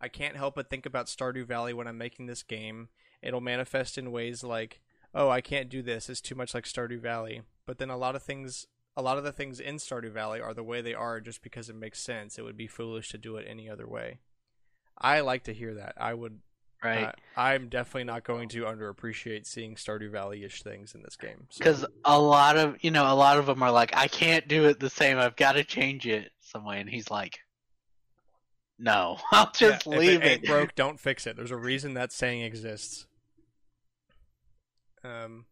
I can't help but think about Stardew Valley when I'm making this game. It'll manifest in ways like, oh, I can't do this, it's too much like Stardew Valley. But then a lot of things a lot of the things in Stardew Valley are the way they are just because it makes sense. It would be foolish to do it any other way. I like to hear that. I would Right? uh, I'm definitely not going to underappreciate seeing Stardew Valley-ish things in this game. So- Because a lot of you know, a lot of them are like, I can't do it the same. I've got to change it some way, and he's like, No, I'll just Yeah, if leave it. ain't it. broke, don't fix it. There's a reason that saying exists. Um.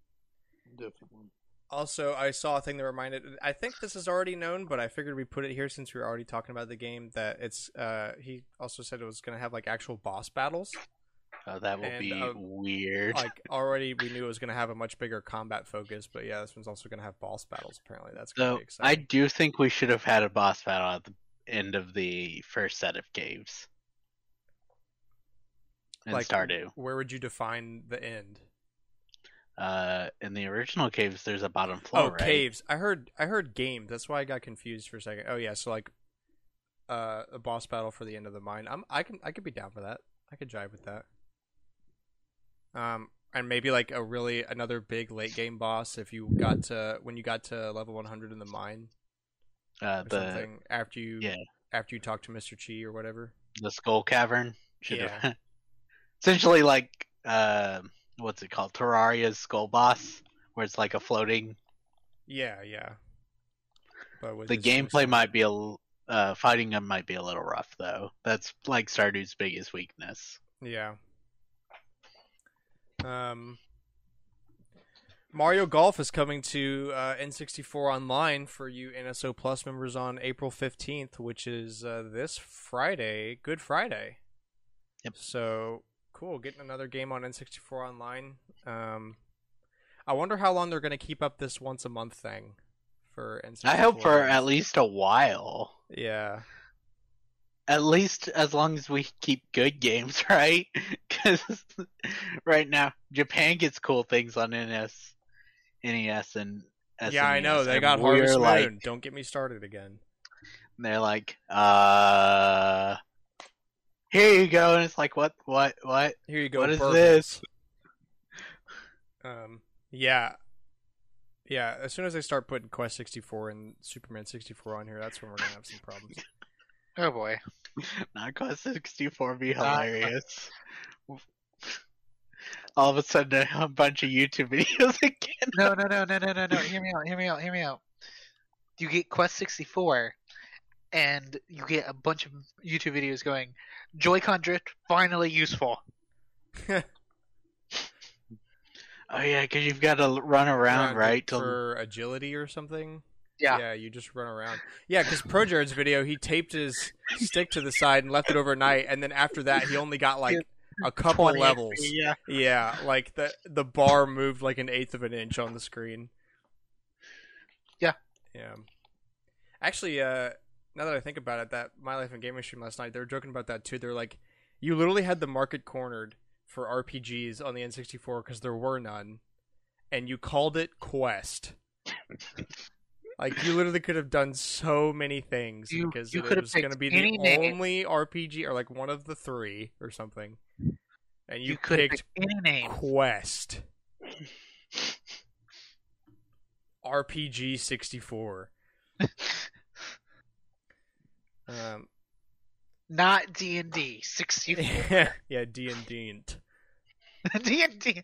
Definitely. Also, I saw a thing that reminded. I think this is already known, but I figured we put it here since we were already talking about the game. That it's. Uh, he also said it was going to have like actual boss battles. Oh, that will And, be uh, weird. Like already, we knew it was going to have a much bigger combat focus, but yeah, this one's also going to have boss battles. Apparently, that's going to So be I do think we should have had a boss battle at the end of the first set of caves. In Like, Stardew. Where would you define the end? Uh, in the original caves, there's a bottom floor, oh, right? caves. I heard. I heard games. That's why I got confused for a second. Oh yeah, so like uh, a boss battle for the end of the mine. I'm I can I could be down for that. I could jive with that. Um, and maybe like a really another big late game boss if you got to when you got to level 100 in the mine Uh, the something after you yeah. after you talk to Mr. Qi or whatever. the skull cavern. Should Yeah. have essentially like uh, what's it called? Terraria's skull boss, where it's like a floating. Yeah, yeah. But with The gameplay might be a uh, fighting them might be a little rough though. That's like Stardew's biggest weakness. Yeah. Um, Mario Golf is coming to uh, N64 Online for you NSO Plus members on April 15th, which is uh, this Friday, Good Friday. Yep. So cool, getting another game on N64 Online. Um, I wonder how long they're going to keep up this once a month thing for N64. I hope for at least a while. yeah. At least as long as we keep good games, right? Because right now Japan gets cool things on NS, NES, and Yeah, I know they got Harvest like, Moon. Don't get me started again. They're like, uh, here you go, and it's like, what, what, what? Here you go. What is Burbles. this? Um, yeah, yeah. As soon as I start putting Quest 64 and Superman 64 on here, that's when we're gonna have some problems. Oh boy. Not Quest 64 be hilarious. All of a sudden, a bunch of YouTube videos again. No, no, no, no, no, no, no. Hear me out. Hear me out. Hear me out. Do you get Quest 64, and you get a bunch of YouTube videos going, Joy-Con drift finally useful. Oh yeah, because you've got to run around, Yeah, right? To for agility or something. Yeah. Yeah, you just run around. Yeah, because ProJared's video, he taped his stick to the side and left it overnight, and then after that, he only got like a couple levels. XP, Yeah. Yeah, like the the bar moved like an eighth of an inch on the screen. Yeah. Yeah. Actually, uh, now that I think about it, that My Life in Gaming stream last night, they were joking about that too. They're like, you literally had the market cornered for RPGs on the N64 because there were none, and you called it Quest. like you literally could have done so many things You- because you it was going to be the name. only RPG or like one of the three or something. And you, You, could have picked picked any name. Quest. RPG 64. um, Not D&D. 64. yeah, D and D. D&D.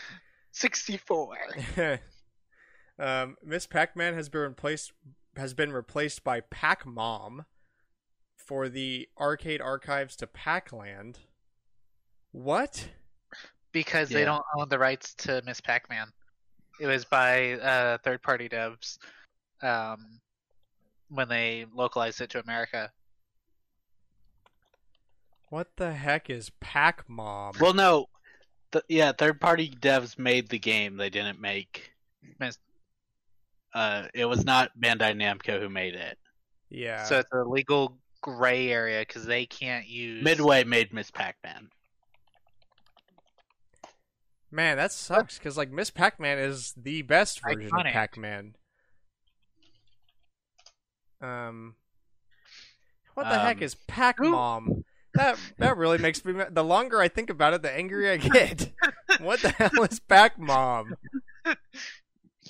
64. um, Miss Pac-Man has been replaced has been replaced by Pac-Mom for the arcade archives to Pac-Land. What? Because they don't own the rights to Miss Pac-Man. It was by uh, third-party devs um, when they localized it to America. What the heck is Pac-Mom? well, no, th- yeah, third-party devs made the game. They didn't make. Miss- Uh, it was not Bandai Namco who made it. yeah. So it's a legal gray area because they can't use Midway made Miss Pac-Man. Man, that sucks because like Miss Pac-Man is the best version Iconic. of Pac-Man. Um, what the heck Um, is Pac-Mom? That that really makes me. ma- The longer I think about it, the angrier I get. what the hell is Pac-Mom?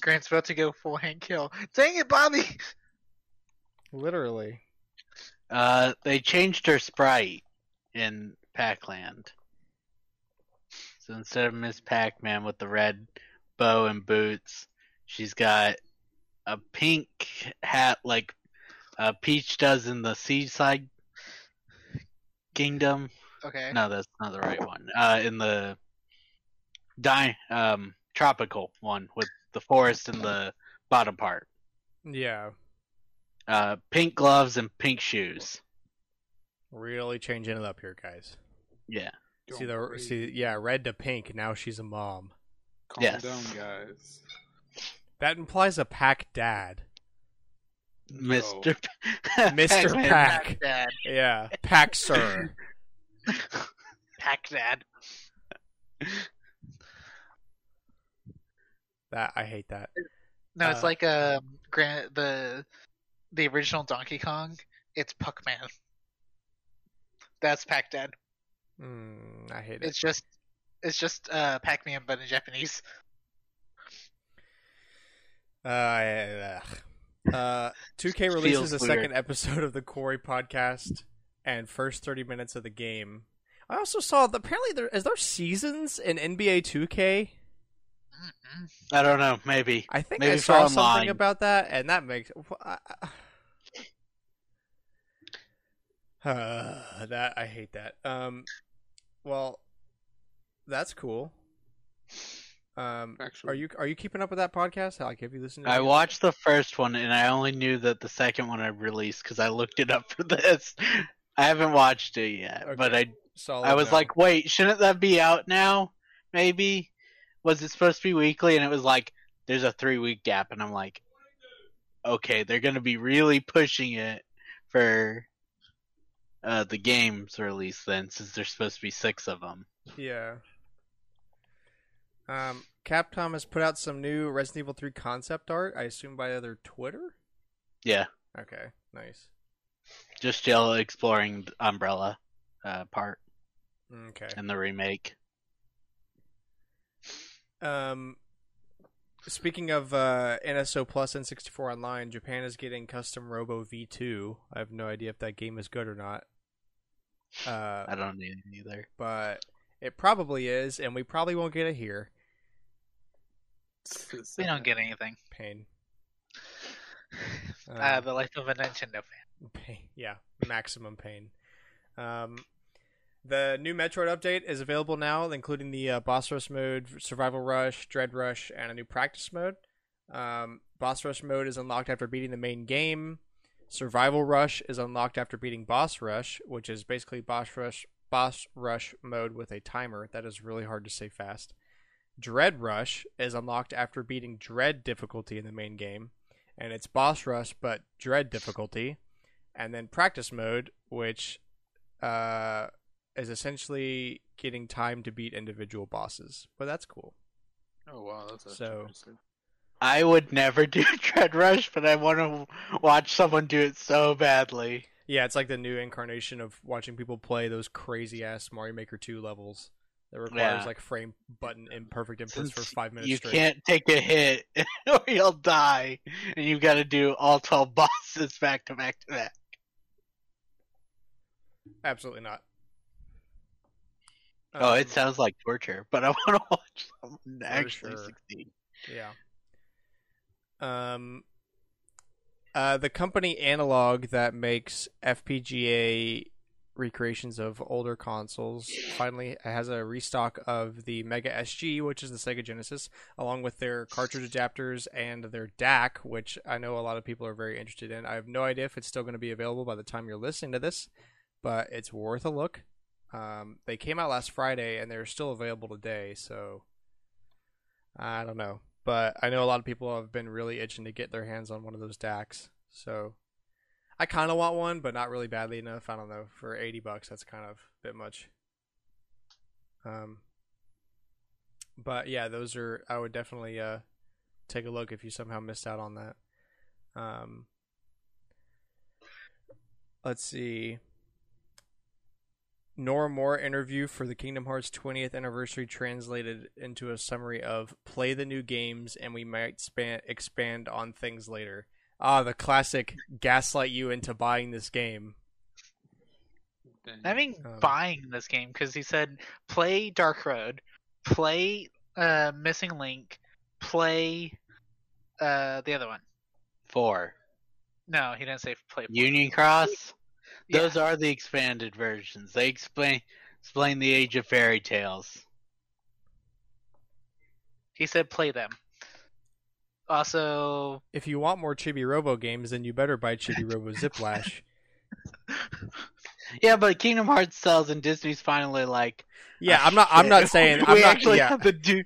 Grant's about to go full Hank Hill. Dang it, Bobby! Literally. Uh, they changed her sprite in Pac-Land. So instead of Miss Pac-Man with the red bow and boots, she's got a pink hat like uh, Peach does in the Seaside Kingdom. Okay. No, that's not the right one. Uh, in the di- um, tropical one with the forest in the bottom part. Yeah. Uh, pink gloves and pink shoes. Really changing it up here, guys. Yeah. See the crazy. see yeah, red to pink. Now she's a mom. Calm Yes. down, guys. That implies a pack dad. No. Mr. Mr. Pac-Man. Pac. Dad. Yeah, pack sir. Pack Dad. that I hate that. No, it's Uh, like um Grant the the original Donkey Kong It's Puckman. That's Pac-Man. Mm, I hate it. It's just it's just uh Pac-Man but in Japanese. Uh, ugh. Uh, 2K releases a second episode of the Quarry podcast and first 30 minutes of the game. I also saw that apparently there is there seasons in NBA 2K. I don't know. Maybe. I think Maybe I saw something online. about that, and that makes uh, that I hate that. Um, well, that's cool. Um, Actually, are you are you keeping up with that podcast? Like, have you listened? to I it? watched the first one and I only knew that the second one I released because I looked it up for this. I haven't watched it yet, but I Solid I was no. like, wait, shouldn't that be out now? Maybe was it supposed to be weekly? And it was like, there's a three week gap, and I'm like, okay, they're gonna be really pushing it for uh, the games release then, since there's supposed to be six of them. Yeah. Um, Capcom has put out some new Resident Evil 3 concept art. I assume by their Twitter. Yeah, Okay, nice. just Jill exploring the Umbrella uh, part Okay. in the remake. Um, speaking of uh, NSO Plus N64 Online, Japan is getting custom Robo V2. I have no idea if that game is good or not. Uh, I don't need it either. but it probably is, and we probably won't get it here. We don't get anything. Pain. Uh, Um, the life of a Nintendo fan. pain. Yeah, maximum pain. Um, the new Metroid update is available now, including the uh, boss rush mode, survival rush, dread rush, and a new practice mode. Um, boss rush mode is unlocked after beating the main game. Survival rush is unlocked after beating boss rush, which is basically boss rush boss rush mode with a timer. That is really hard to say fast. Dread rush is unlocked after beating dread difficulty in the main game, and it's boss rush but dread difficulty and then practice mode, which uh, is essentially getting time to beat individual bosses. But that's cool. Oh wow, that's So- I would never do Dread Rush, but I want to watch someone do it so badly. Yeah, it's like the new incarnation of watching people play those crazy ass Mario Maker 2 levels that requires Yeah. like frame button imperfect inputs for five minutes you straight. can't take a hit or you'll die, and you've got to do all 12 bosses back to back to back. Absolutely not. oh, Um, it sounds like torture, but I want to watch someone actually sure. succeed. Yeah. Um, uh, the company Analog that makes FPGA recreations of older consoles finally has a restock of the Mega SG, which is the Sega Genesis, along with their cartridge adapters and their DAC, which I know a lot of people are very interested in. I have no idea if it's still going to be available by the time you're listening to this, but it's worth a look. Um, they came out last Friday and they're still available today, so I don't know. But I know a lot of people have been really itching to get their hands on one of those DACs. So I kind of want one, but not really badly enough. I don't know. For 80 bucks, that's kind of a bit much. Um, but yeah, those are. I would definitely uh take a look if you somehow missed out on that. Um, let's see. Nomura interview for the Kingdom Hearts 20th anniversary translated into a summary of play the new games and we might span- expand on things later. Ah, the classic gaslight you into buying this game. I mean, Um, buying this game because he said play Dark Road, play uh, Missing Link, play uh, the other one. Four. No, he didn't say play. four. Union Cross? Yeah. Those are the expanded versions. They explain explain the age of fairy tales. He said play them. Also, If you want more Chibi Robo games, then you better buy Chibi Robo Ziplash. Yeah, but Kingdom Hearts sells and Disney's finally like Yeah, "Ah, I'm not. I'm not saying. I'm we not. actually Yeah, have to do.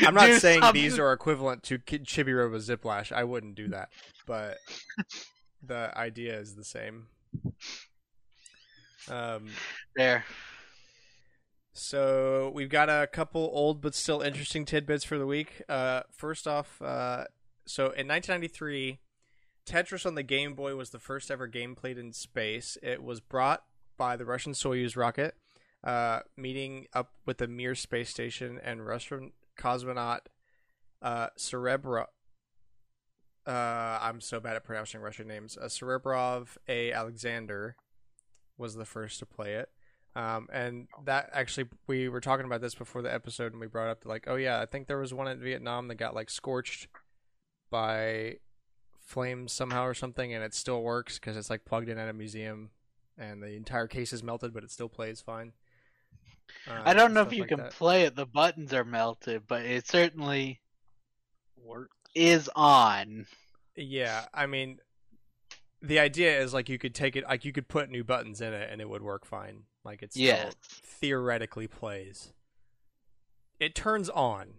I'm not do saying something." these are equivalent to Chibi Robo Ziplash. I wouldn't do that, but the idea is the same. Um. there. So we've got a couple old but still interesting tidbits for the week. Uh, first off, uh, so in 1993, Tetris on the Game Boy was the first ever game played in space. It was brought by the Russian Soyuz rocket, uh, meeting up with the Mir space station and Russian cosmonaut uh, Cerebro. Uh, I'm so bad at pronouncing Russian names. Uh, Serebrov A. Alexander was the first to play it. Um, and that actually, we were talking about this before the episode, and we brought up like, oh yeah, I think there was one in Vietnam that got like scorched by flames somehow or something, and it still works because it's like plugged in at a museum, and the entire case is melted, but it still plays fine. Uh, I don't know if you like can that. play it. The buttons are melted, but it certainly Work. is on. Yeah, I mean, the idea is like you could take it, like you could put new buttons in it, and it would work fine. Like it still theoretically plays. It turns on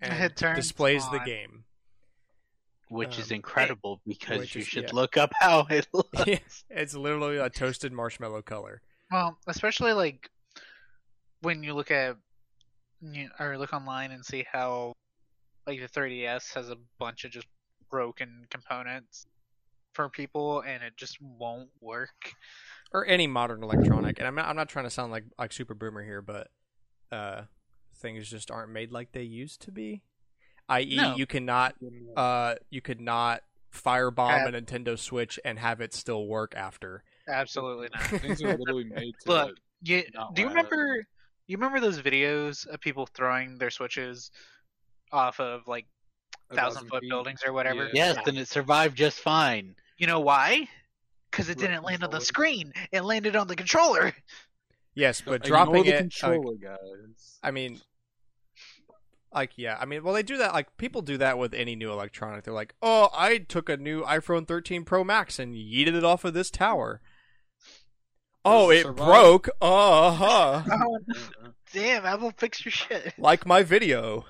and It turns displays the game. Which is Um, incredible because which you is- should yeah. look up how it looks. Yeah, it's literally a toasted marshmallow color. Well, especially like when you look at you, or look online and see how like the 3DS has a bunch of just broken components for people and it just won't work. or any modern electronic. And I'm not, I'm not trying to sound like like super boomer here, but uh, things just aren't made like they used to be. I.e., No. you cannot uh, you could not firebomb Have- a Nintendo Switch and have it still work after. Absolutely not. Things are literally made to. Look, you, Not do you last. remember you remember those videos of people throwing their switches off of like thousand foot feet. buildings or whatever? Yeah. Yes, and it survived just fine. You know why? Because it didn't land on the screen. It landed on the controller. Yes, but Ignore dropping the it. like, controller, guys. I mean, like yeah, I mean, well, they do that. Like people do that with any new electronic. They're like, "Oh, I took a new iPhone 13 Pro Max and yeeted it off of this tower." Oh, it it survive? broke. Uh huh. Oh, damn! Apple, fix your shit. like my video.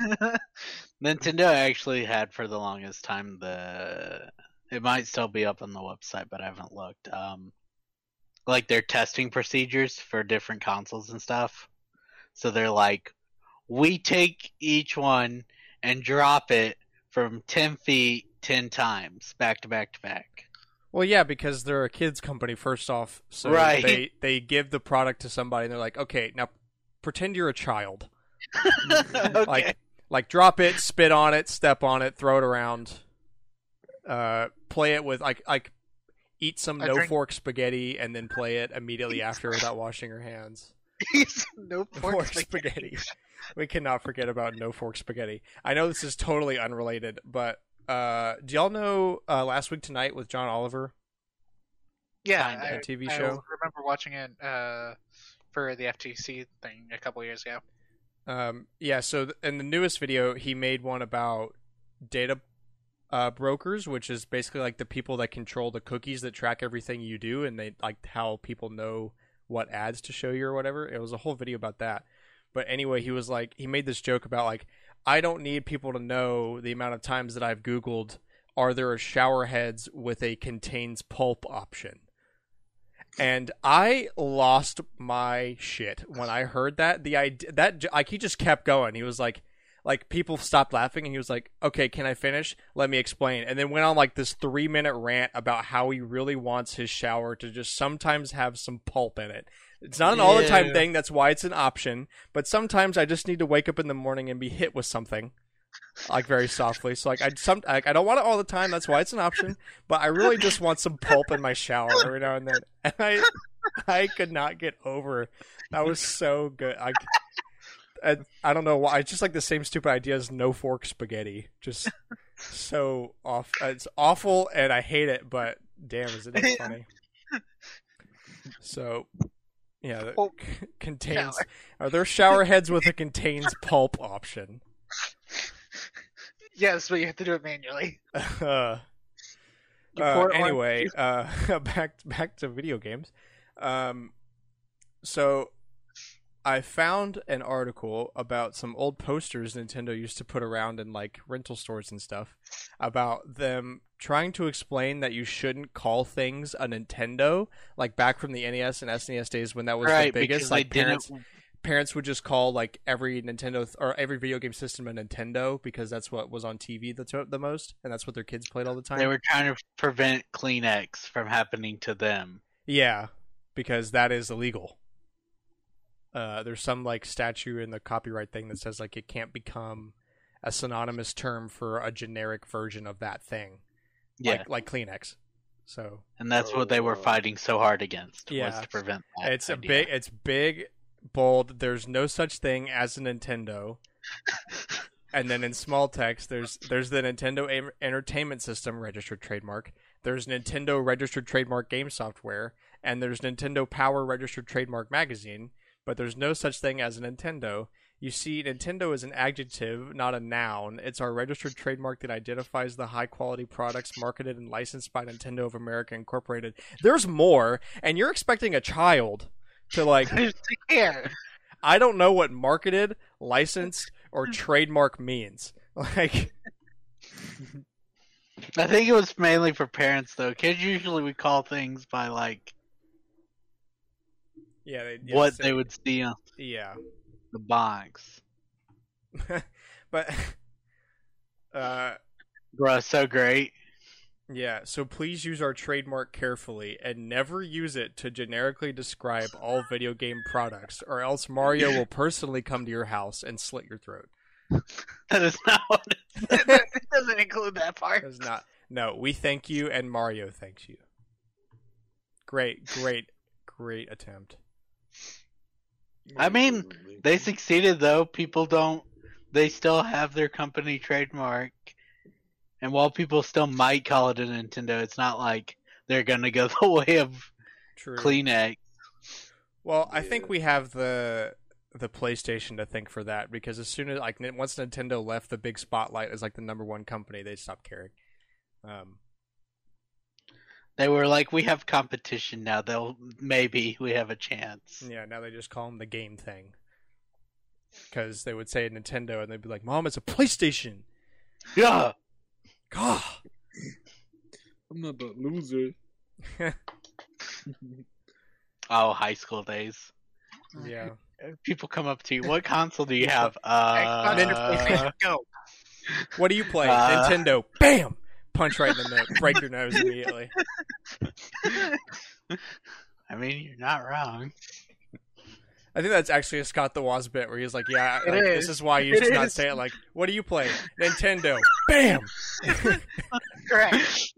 Nintendo actually had for the longest time the it might still be up on the website, but I haven't looked. Um like their testing procedures for different consoles and stuff. So they're like, we take each one and drop it from ten feet ten times back to back to back. Well, yeah, because they're a kids company. First off, so Right. they they give the product to somebody, and they're like, "Okay, now pretend you're a child. okay. Like, like drop it, spit on it, step on it, throw it around. Uh, play it with like like eat some I no drink- fork spaghetti, and then play it immediately after without washing your hands. no Fork pork spaghetti. We cannot forget about no fork spaghetti. I know this is totally unrelated, but uh, do y'all know uh, last week tonight with John Oliver? Yeah. I, TV I show? remember watching it uh, for the FTC thing a couple years ago. Um, yeah, so th- in the newest video, he made one about data uh, brokers, which is basically like the people that control the cookies that track everything you do, and they like how people know what ads to show you or whatever. It was a whole video about that. But anyway, he was like, he made this joke about like, I don't need people to know the amount of times that I've Googled, are there shower heads with a contains pulp option? and I lost my shit when I heard that. The idea that like he just kept going. He was like, like people stopped laughing, and he was like, "Okay, can I finish? Let me explain." And then went on like this three minute rant about how he really wants his shower to just sometimes have some pulp in it. It's not an all the time Yeah. thing. That's why it's an option. But sometimes I just need to wake up in the morning and be hit with something. Like very softly, so like I some like I don't want it all the time. That's why it's an option. But I really just want some pulp in my shower every now and then. And I, I could not get over. That was so good. I, I, I don't know why. It's just like the same stupid idea as no fork spaghetti. Just so off. It's awful, and I hate it. But damn, isn't it funny? So, yeah, the, Pulp contains. shower. Are there shower heads with a contains pulp option? Yes, but you have to do it manually. Uh, uh, on- anyway, uh, back back to video games. Um, so I found an article about some old posters Nintendo used to put around in like rental stores and stuff about them trying to explain that you shouldn't call things a Nintendo, like back from the NES and SNES days when that was right, the biggest. Like parents, didn't parents would just call like every Nintendo th- or every video game system a Nintendo because that's what was on TV the, to- the most, and that's what their kids played all the time. They were trying to prevent Kleenex from happening to them. Yeah, because that is illegal. Uh, there's some like statute in the copyright thing that says like it can't become a synonymous term for a generic version of that thing, Yeah, like like Kleenex. So and that's what they were Oh. fighting so hard against was Yeah. to prevent that. it's a big, it's big, bold. There's no such thing as a Nintendo. And then in small text, there's there's the Nintendo Am- Entertainment System registered trademark. There's Nintendo registered trademark game software, and there's Nintendo Power registered trademark magazine. But there's no such thing as a Nintendo. You see, Nintendo is an adjective, not a noun. It's our registered trademark that identifies the high quality products marketed and licensed by Nintendo of America Incorporated. There's more, and you're expecting a child to like Here. I don't know what marketed, licensed, or trademark means. Like, I think it was mainly for parents though. Kids usually would call things by like yeah, they, yeah, what so- they would see on Yeah, the box. but uh, Bro, so great. yeah. So please use our trademark carefully and never use it to generically describe all video game products, or else Mario will personally come to your house and slit your throat. That is not what it it doesn't include that part. Does not. No, we thank you, and Mario thanks you. Great, great, great attempt. I mean, They succeeded though. People don't. They still have their company trademark, and while people still might call it a Nintendo, it's not like they're gonna go the way of True. Kleenex. Well, I think we have the the PlayStation to thank for that because as soon as like once Nintendo left the big spotlight as like the number one company, they stopped caring. Um, They were like, "We have competition now. They'll maybe we have a chance." yeah, now they just call them the game thing because they would say Nintendo and they'd be like, "Mom, it's a PlayStation." Yeah. God. I'm not the loser. Oh, high school days. yeah. People come up to you. What console do you have? Uh, PlayStation? Go. What do you play? Uh. Nintendo. Bam. Punch right in the nose. Break your nose immediately. I mean, you're not wrong. I think that's actually a Scott the Woz bit where he's like, "Yeah, like, is. this is why you It should not say it like, what do you play? Nintendo. Bam." Correct.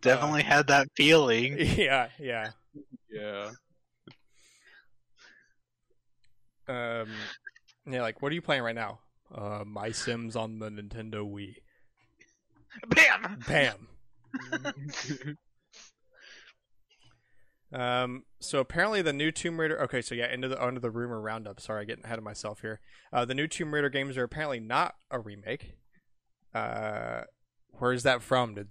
Definitely had that feeling. yeah, yeah. Yeah. Um, yeah, like, what are you playing right now? Uh, My Sims on the Nintendo Wii. Bam. Bam. Um, so apparently the new Tomb Raider. Okay, so yeah, into the under the rumor roundup. Sorry, I get ahead of myself here. Uh, the new Tomb Raider games are apparently not a remake. Uh, where is that from? Did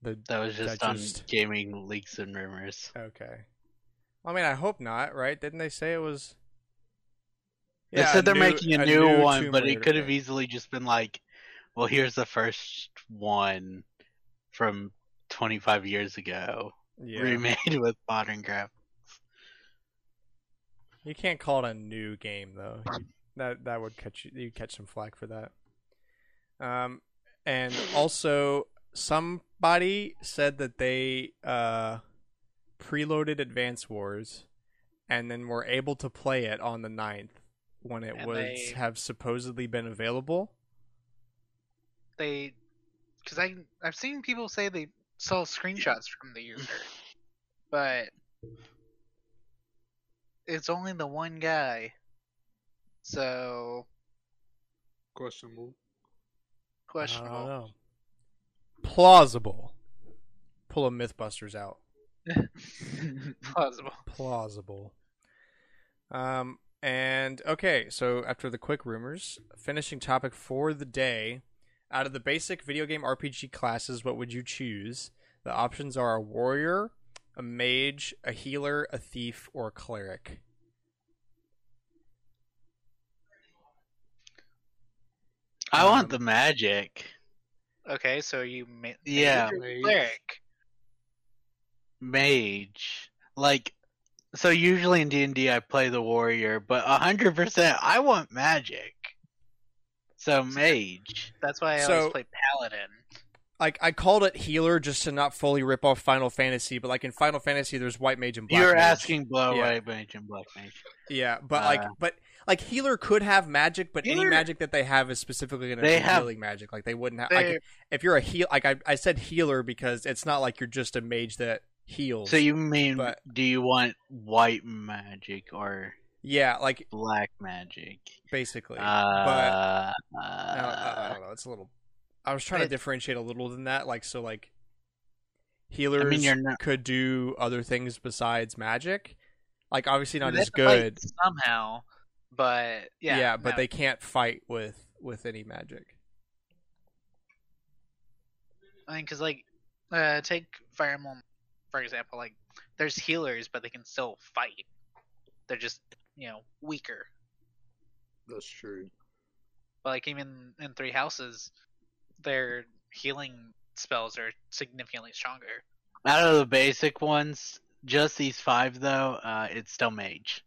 the That was just That on just- gaming leaks and rumors. okay? I mean, I hope not. Right? Didn't they say it was? They said they're new- making a, new, one, Tomb but Raider it could have easily just been like, well, here's the first one from 25 years ago, yeah. remade with modern graphics. You can't call it a new game though. That that would catch you. You catch some flack for that. Um, and also somebody said that they uh preloaded Advance Wars, and then were able to play it on the 9th when it And was they- have supposedly been available. They, because I I've seen people say they saw screenshots from the user, but it's only the one guy. So Questionable. I questionable. don't know. Plausible. Pull a MythBusters out. Plausible. plausible. Um, and okay, so after the quick rumors, finishing topic for the day. Out of the basic video game RPG classes, what would you choose? The options are a warrior, a mage, a healer, a thief, or a cleric. I Um, want the magic. Okay, so you ma- Yeah. mage or Mage. cleric. Mage. Like, So usually in D&D I play the warrior, but hundred percent I want magic. So mage. That's why I So- always play paladin. Like I called it healer just to not fully rip off Final Fantasy, but like in Final Fantasy, there's white mage and black. Mage. You're mage. asking blow Yeah. away mage and black mage. Yeah, but like, Uh, but like healer could have magic, but any magic that they have is specifically going to They be have- healing magic. Like they wouldn't have. They- Like if you're a heal, like I, I said healer because it's not like you're just a mage that heals. So you mean but- do you want white magic or yeah, like black magic? basically. Uh, I, don't, I don't know. It's a little. I was trying to differentiate a little than that. Like so, like healers you're not- could do other things besides magic. Like obviously not as have to fight good. somehow, but yeah, but no. they can't fight with with any magic. I mean, because like, uh, take Fire Emblem for example. Like, there's healers, but they can still fight. They're just you know weaker. That's true. But like even in Three Houses, their healing spells are significantly stronger. out of the basic ones, just these five though, uh, it's still mage.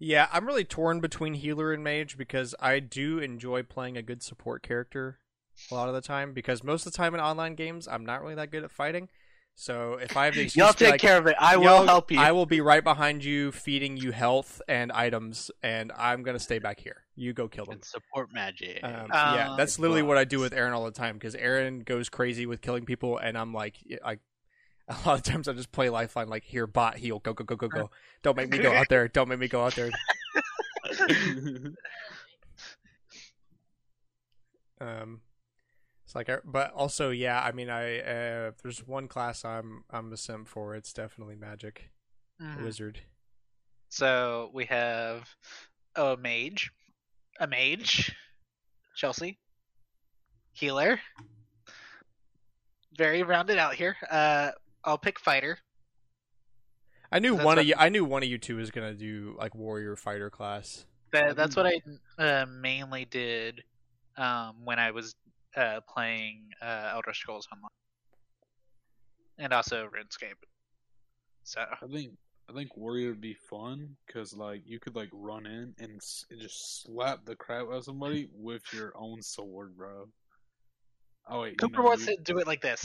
Yeah, I'm really torn between healer and mage because I do enjoy playing a good support character a lot of the time because most of the time in online games I'm not really that good at fighting. So if I have the excuse Y'all take like, care of it. I will help you. I will be right behind you, feeding you health and items, and I'm gonna stay back here. You go kill them. And support magic. Um, yeah, Uh, that's literally what I do with Aaron all the time because Aaron goes crazy with killing people, and I'm like, I. A lot of times I just play Lifeline, like here, bot heal, go, go, go, go, go. Don't make me go out there. Don't make me go out there. Um, it's like, I- but also, yeah. I mean, I uh, there's one class I'm I'm a simp for, it's definitely magic Mhm. wizard. So we have a mage, a mage, Chelsea, healer. Very rounded out here. Uh, I'll pick fighter. I knew one of you. I knew one of you two was gonna do like warrior fighter class. That, that's what I uh, mainly did um, when I was uh, playing uh, Elder Scrolls Online, and also RuneScape. So I think I think warrior would be fun because like you could like run in and, s- and just slap the crap out of somebody with your own sword, bro. Oh wait, you Cooper know, wants you- to do it like this.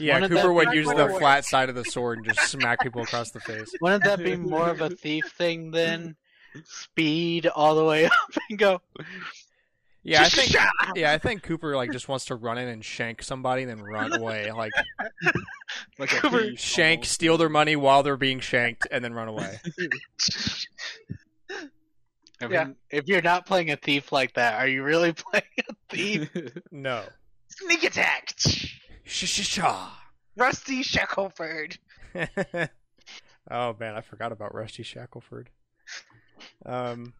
Yeah, One of Cooper the- would use the I was- flat side of the sword and just smack people across the face. Wouldn't that be more of a thief thing than speed all the way up and go? Yeah, I think. Yeah, I think Cooper like just wants to run in and shank somebody and then run away. Like like Cooper- shank, almost. steal their money while they're being shanked, and then run away. I Yeah. if you're not playing a thief like that, are you really playing a thief? No. Sneak attack. Sha Rusty Shackleford. oh man, I forgot about Rusty Shackleford. Um.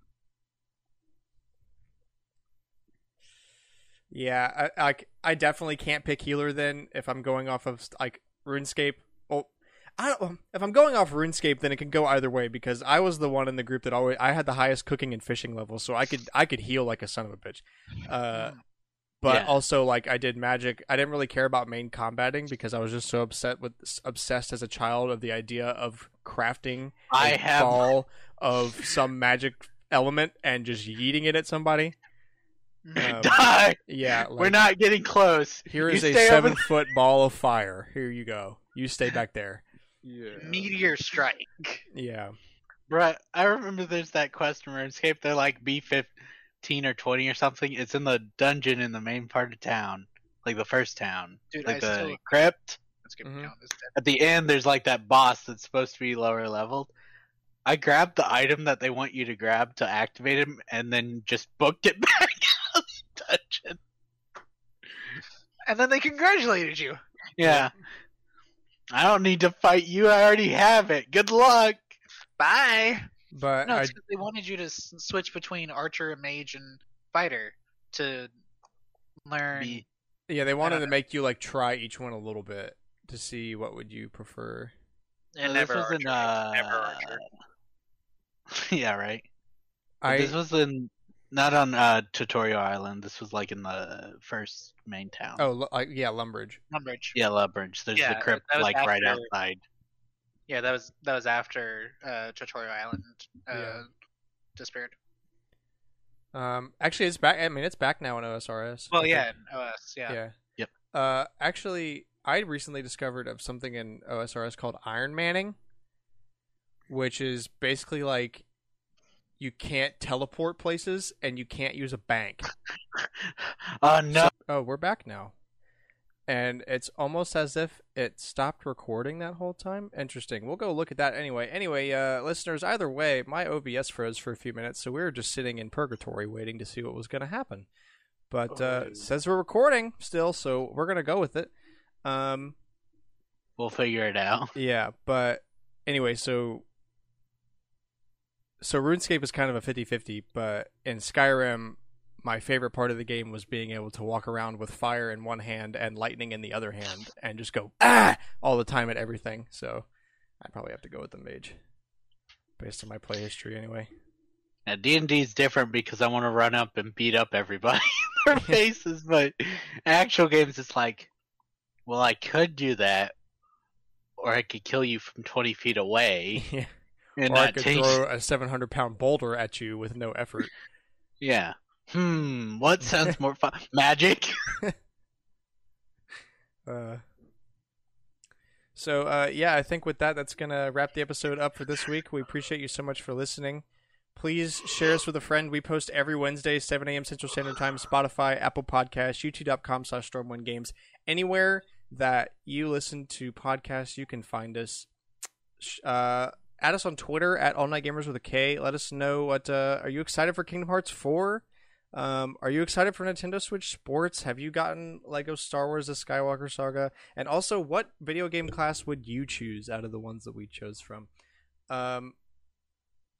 Yeah, I, I, I definitely can't pick healer then if I'm going off of like RuneScape. Well, I don't. If I'm going off RuneScape, then it can go either way because I was the one in the group that always I had the highest cooking and fishing level, so I could I could heal like a son of a bitch. Uh, but Yeah. also like I did magic. I didn't really care about main combating because I was just so upset with obsessed as a child of the idea of crafting I a have. A ball of some magic element and just yeeting it at somebody. Um, Die! yeah, like, We're not getting close. Here You is a stay over seven foot ball of fire. Here you go. You stay back there. yeah. Meteor strike. Yeah. Bruh, I remember there's that quest in RuneScape. They're like B15 or 20 or something. It's in the dungeon in the main part of town. Like the first town. Dude, like I the still crypt. let's get Mhm. down this dead. At the end, there's like that boss that's supposed to be lower leveled. I grabbed the item that they want you to grab to activate him and then just booked it back out of the dungeon. And then they congratulated you. Yeah. I don't need to fight you. I already have it. Good luck. Bye. But No, I they wanted you to s- switch between archer, mage, and fighter to learn. Be- yeah, they wanted to know. make you like try each one a little bit to see what would you prefer. and No, never this was archer. in, uh... Never archer. yeah, right. I This was in not on uh, Tutorial Island. This was like in the first main town. oh like yeah, Lumbridge. Lumbridge. yeah, Lumbridge. There's Yeah, the crypt that was like right after- outside. Yeah, that was that was after uh, Tutorial Island uh, Yeah. disappeared. Um, actually, it's back. I mean, it's back now in OSRS. Well, I yeah, in OS, yeah. Yeah. Yep. Uh, actually, I recently discovered of something in OSRS called Iron Manning, which is basically like you can't teleport places and you can't use a bank. Oh no! So- oh, we're back now. And it's almost as if it stopped recording that whole time. Interesting. We'll go look at that anyway. Anyway, uh, listeners, either way, my OBS froze for a few minutes, so we were just sitting in purgatory waiting to see what was going to happen. But uh, Oh. says we're recording still, so we're going to go with it. Um, We'll figure it out. yeah, but anyway, so so RuneScape is kind of a 50-50, but in Skyrim my favorite part of the game was being able to walk around with fire in one hand and lightning in the other hand and just go ah all the time at everything. So I'd probably have to go with the mage based on my play history anyway. Now D and D is different because I want to run up and beat up everybody in their faces, but actual games it's like, well, I could do that, or I could kill you from twenty feet away Yeah. And or I could take. throw a 700 pound boulder at you with no effort. Yeah. Hmm. What sounds more fun? Magic. Uh, so uh, yeah, I think with that, that's gonna wrap the episode up for this week. We appreciate you so much for listening. Please share us with a friend. We post every Wednesday, 7 a.m. Central Standard Time, Spotify, Apple Podcasts, YouTube.com slash Stormwind Games. Anywhere that you listen to podcasts, you can find us. Uh, add us on Twitter at All Knight Gamers with a K. Let us know what. Uh, are you excited for Kingdom Hearts 4? Um, are you excited for Nintendo Switch Sports? Have you gotten Lego Star Wars: The Skywalker Saga? And also, what video game class would you choose out of the ones that we chose from? Um,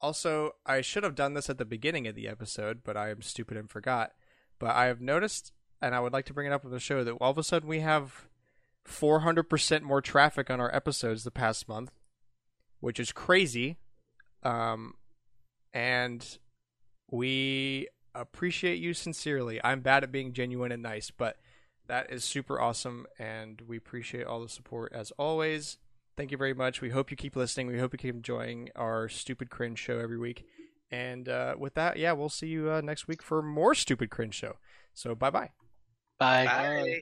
also, I should have done this at the beginning of the episode, but I am stupid and forgot. But I have noticed, and I would like to bring it up on the show, that all of a sudden we have 400% more traffic on our episodes the past month, which is crazy. Um, and we appreciate you sincerely. I'm bad at being genuine and nice, but that is super awesome, and we appreciate all the support as always. Thank you very much. We hope you keep listening. We hope you keep enjoying our stupid cringe show every week. And uh, with that, yeah, we'll see you uh, next week for more stupid cringe show. So bye bye. Bye. Bye.